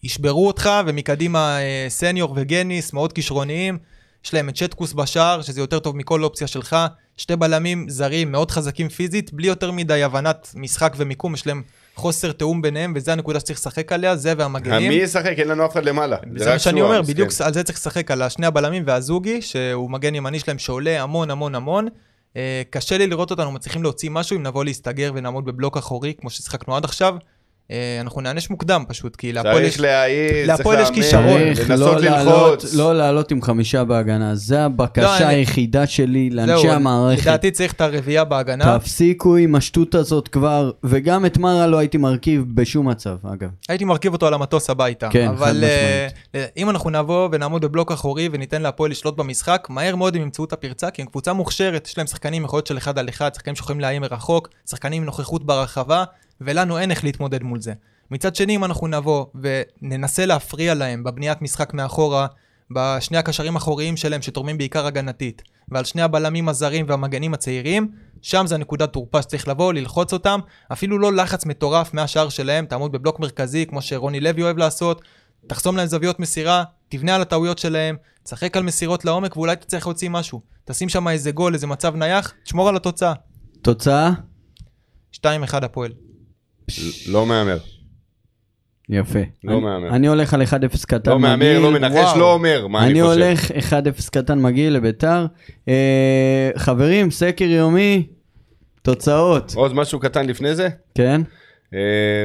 שישברו אותך, ומקדימה אה, סניור וגניס, מאוד כישרוניים. יש להם את שטקוס בשער, שזה יותר טוב מכל אופציה שלך. שתי בלמים זרים, מאוד חזקים פיזית, בלי יותר מדי הבנת משחק ומיקום, יש להם חוסר תיאום ביניהם, וזו הנקודה שצריך לשחק עליה, זה והמגנים. מי ישחק? אין לנו אף אחד למעלה. זה מה שאני אומר. בדיוק על זה צריך לשחק, על שני הבלמים והזוגי, שהוא מגן ימני שלהם שעולה המון המון המון. אה, קשה לי לראות אותנו מצליחים להוציא משהו אם נבוא להסתגר ונעמוד בבלוק אחורי, כמו ששיחקנו עד עכשיו. אה, אנחנו נענש מוקדם פשוט, כי להפועל יש... צריך להעיז, צריך להפועל יש כישרון. צריך לנסות לא לעלות- ללחוץ. לא לעלות עם חמישה בהגנה, זה לא, הבקשה אני- היחידה שלי לאנשי זהו, המערכת. לדעתי צריך את הרביעייה בהגנה. תפסיקו עם השטות הזאת כבר, וגם את מרה לא הייתי מרכיב בשום מצב, אגב. הייתי מרכיב אותו על המטוס הביתה. כן, חד אבל אה, משמעית. אם אנחנו נבוא ונעמוד בבלוק אחורי וניתן להפועל לשלוט במשחק, מהר מאוד הם ימצאו את הפרצה, כי הם קבוצה מוכשרת, יש להם שחקנים יכולות של אחד על אחד, שחקנים שיכולים לאיים מרחוק, שחקנים עם נוכחות ברחבה, ולנו אין איך להתמודד מול זה. מצד שני, אם אנחנו נבוא וננסה להפריע להם בבניית משחק מאחורה, בשני הקשרים האחוריים שלהם שתורמים בעיקר הגנתית, ועל שני הבלמים הזרים והמגנים הצעירים, שם זה הנקודת תורפה שצריך לבוא, ללחוץ אותם, אפילו לא לחץ מטורף מהשער שלהם, תעמוד בבלוק מרכזי, כמו שרוני לוי אוהב לעשות, תחסום להם זוויות מסירה, תבנה על הטעויות שלהם, תשחק על מסירות לעומק, ואולי תצטרך להוציא משהו. תשים שם איזה גול, איזה מצב נייח, תשמור על התוצאה. תוצאה? 2-1 הפועל. לא מהמר. יפה. לא אני- מהמר. אני הולך על 1-0 קטן לא מהמר, מגעיל. לא מנחש. לא אומר מה אני אני חושב. הולך 1-0 קטן מגעיל לביתר. אה, חברים, סקר יומי, תוצאות, עוד משהו קטן לפני זה? כן? אה,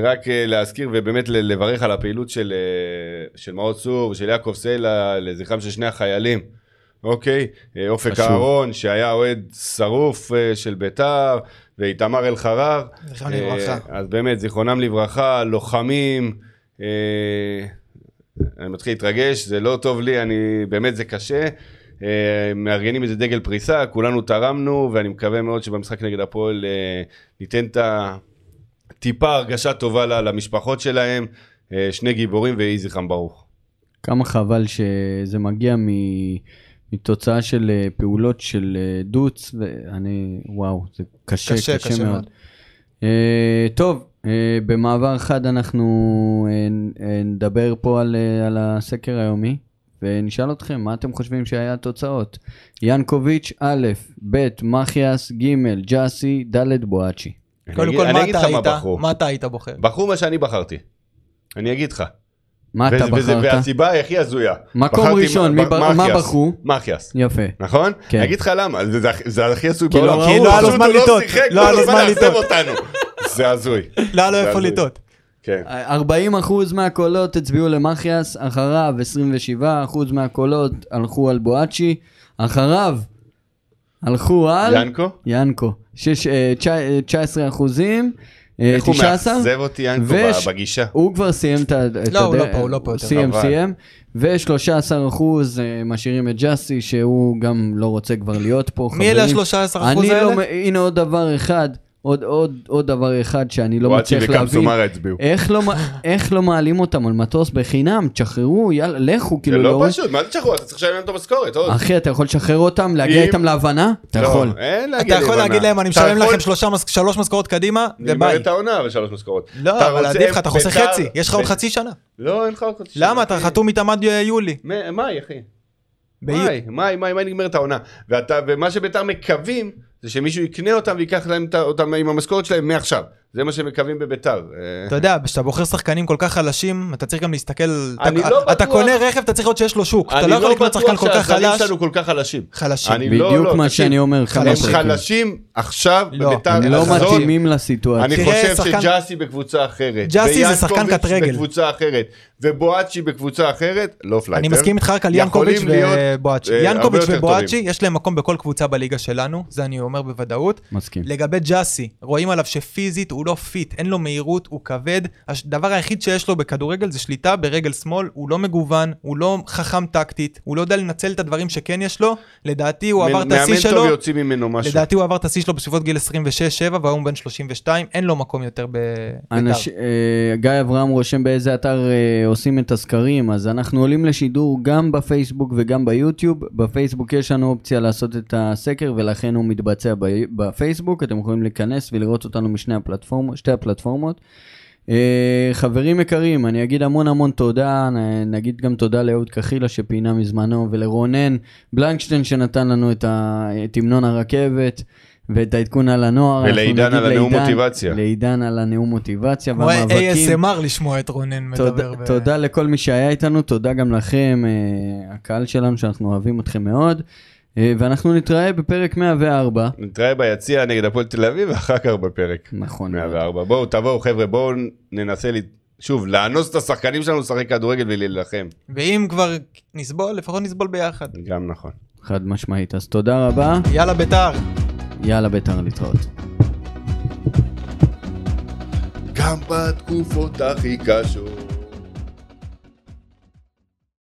רק אה, להזכיר ובאמת לברך על הפעילות של, של מעוז צור ושל יעקב סלע לזכרם של שני החיילים. אוקיי, אופק. אהרון שהיה אוהד שרוף של ביתר ואיתמר אלחרר. זכרם אה, לברכה. אז באמת זיכרונם לברכה, לוחמים. אה, אני מתחיל להתרגש, זה לא טוב לי, אני, באמת זה קשה. אה, מארגנים איזה דגל פריסה, כולנו תרמנו, ואני מקווה מאוד שבמשחק נגד הפועל ניתן את ה... טיפה הרגשה טובה ל- למשפחות שלהם, שני גיבורים ויהי זכרם ברוך. כמה חבל שזה מגיע מ- מתוצאה של אה, פעולות של אה, דוץ, ואני, וואו, זה קשה, קשה, קשה, קשה מאוד. מאוד. אה, טוב, אה, במעבר חד אנחנו אה, אה, נדבר פה על, אה, על הסקר היומי, ונשאל אתכם, מה אתם חושבים שהיה התוצאות? ינקוביץ', א', ב', מחיאס, ג', ג'אסי, ד', בואצ'י. קודם כל, מה אתה היית? מה אתה היית בוחר? בחרו מה שאני בחרתי. אני אגיד לך. מה אתה בחרת? והסיבה היא הכי הזויה. מקום ראשון, מה. בחרו? מחיאס. יפה. נכון? כן. אני אגיד לך למה, זה- הכי- הזוי לא בעולם. כי לא היה לו זמן לטעות. לא היה לו זמן לטעות. זה הזוי. לא היה לו איפה. לטעות. כן. 40% מהקולות הצביעו למחיאס, אחריו 27% מהקולות הלכו על בואצ'י, אחריו הלכו על ינקו? ינקו, שש- אה, תשע- אה, 19 אחוזים, אה, איך הוא 19, מאכזב אותי ינקו וש- בגישה. הוא כבר סיים את ה... את לא, הוא הדרך- לא פה, הוא לא פה יותר. סיים. סיים, ו-13 אחוז אה, משאירים את ג'אסי, שהוא גם לא רוצה כבר להיות פה. מי אלה חברים. ה-13% אני האלה? לא, הנה עוד דבר אחד, עוד, עוד, עוד דבר אחד שאני לא מצליח להבין. איך לא, איך לא מעלים אותם על מטוס בחינם? תשחררו, יאללה, לכו, זה כאילו, לא להוריד- פשוט, מה זה תשחררו? אתה צריך לשלם להם את המשכורת, עוד. אחי, אתה יכול לשחרר אותם, להגיע אם- איתם להבנה? אתה לא, יכול. אין להגיד אתה יכול. להגיד להם, אני אתה משלם יכול- לכם שלוש משכורות קדימה, וביי. נגמרת העונה בשלוש משכורות. לא, אתה אבל עדיף לך, אתה חוסך בית"ר- חצי, יש לך עוד חצי שנה. לא, אין לך עוד חצי. למה? שנה, אתה אחי. חתום איתם עד יולי. מ- מאי, אחי. מאי, מאי, מאי, נגמרת העונה. ואתה, ומה שביתר מקווים, זה שמישהו יקנה אותם ויקח להם אותם עם המשכורת שלהם מעכשיו. זה מה שהם מקווים בביתר. אה, אתה יודע, כשאתה בוחר שחקנים כל כך חלשים, אתה צריך גם להסתכל, אני אתה- לא אתה בטוח- קונה רכב, אתה צריך לראות שיש לו שוק. אתה אני לא יכול לא לקנות שחקן כל בטוח כך שהזרים חלש. שלנו כל כך חלשים. חלשים. אני לא- בדיוק לא, מה שאני אומר כמה הם. חלשים עכשיו לא. בביתר. הם לא. מתאימים לסיטואציה. אני חושב שחקן- שג'אסי בקבוצה אחרת. ג'אסי זה שחקן קט רגל. בקבוצה אחרת. ובואצ'י בקבוצה אחרת, לא פלייטר. אני מסכים איתך רק על ינקוביץ' ובואצ'י. אה, הרבה ינקוביץ' ובואצ'י. יש להם מקום בכל קבוצה בליגה שלנו, זה אני אומר בוודאות. מסכים. לגבי ג'אסי, רואים עליו שפיזית הוא לא fit, אין לו מהירות, הוא כבד. הדבר היחיד שיש לו בכדורגל זה שליטה ברגל שמאל, הוא לא מגוון, הוא לא חכם טקטית, הוא לא יודע לנצל את הדברים שכן יש לו. לדעתי הוא עבר את השיא מאמן שלו, טוב יוציא ממנו משהו. לדעתי הוא עבר את השיא שלו בסביבות גיל 26-7 והיום הוא בן 32, אין לו מקום יותר בבית"ר. אנש... אה, גיא אברהם רושם באיזה אתר אה, עושים את הסקרים, אז אנחנו עולים לשידור גם בפייסבוק וגם ביוטיוב. בפייסבוק יש לנו אופציה לעשות את הסקר ולכן הוא מתבצע ב... בפייסבוק, אתם יכולים להיכנס ולראות אותנו משני הפלטפורמות, שתי הפלטפורמות. אה, חברים יקרים, אני אגיד המון המון תודה, נ- נגיד גם תודה לאהוד קחילה שפינה מזמנו ולרונן בלנקשטיין שנתן לנו את, ה... את המנון הרכבת. ואת העדכון על הנוער. ולעידן על הנאום לעידן- מוטיבציה. לעידן על הנאום מוטיבציה כמו והמאבקים. ASMR לשמוע את רונן תודה, מדבר. ב- תודה לכל מי שהיה איתנו, תודה גם לכם, אה, הקהל שלנו, שאנחנו אוהבים אתכם מאוד. אה, ואנחנו נתראה בפרק 104. נתראה ביציע נגד הפועל תל אביב ואחר כך בפרק. נכון. מאוד. 104. בואו תבואו חבר'ה בואו ננסה ל- שוב לאנוס את השחקנים שלנו לשחק כדורגל ולהילחם. ואם כבר נסבול, לפחות נסבול ביחד. גם נכון. חד משמעית. אז תודה רבה, יאללה בית"ר. יאללה בית"ר להתראות. גם בתקופות הכי קשות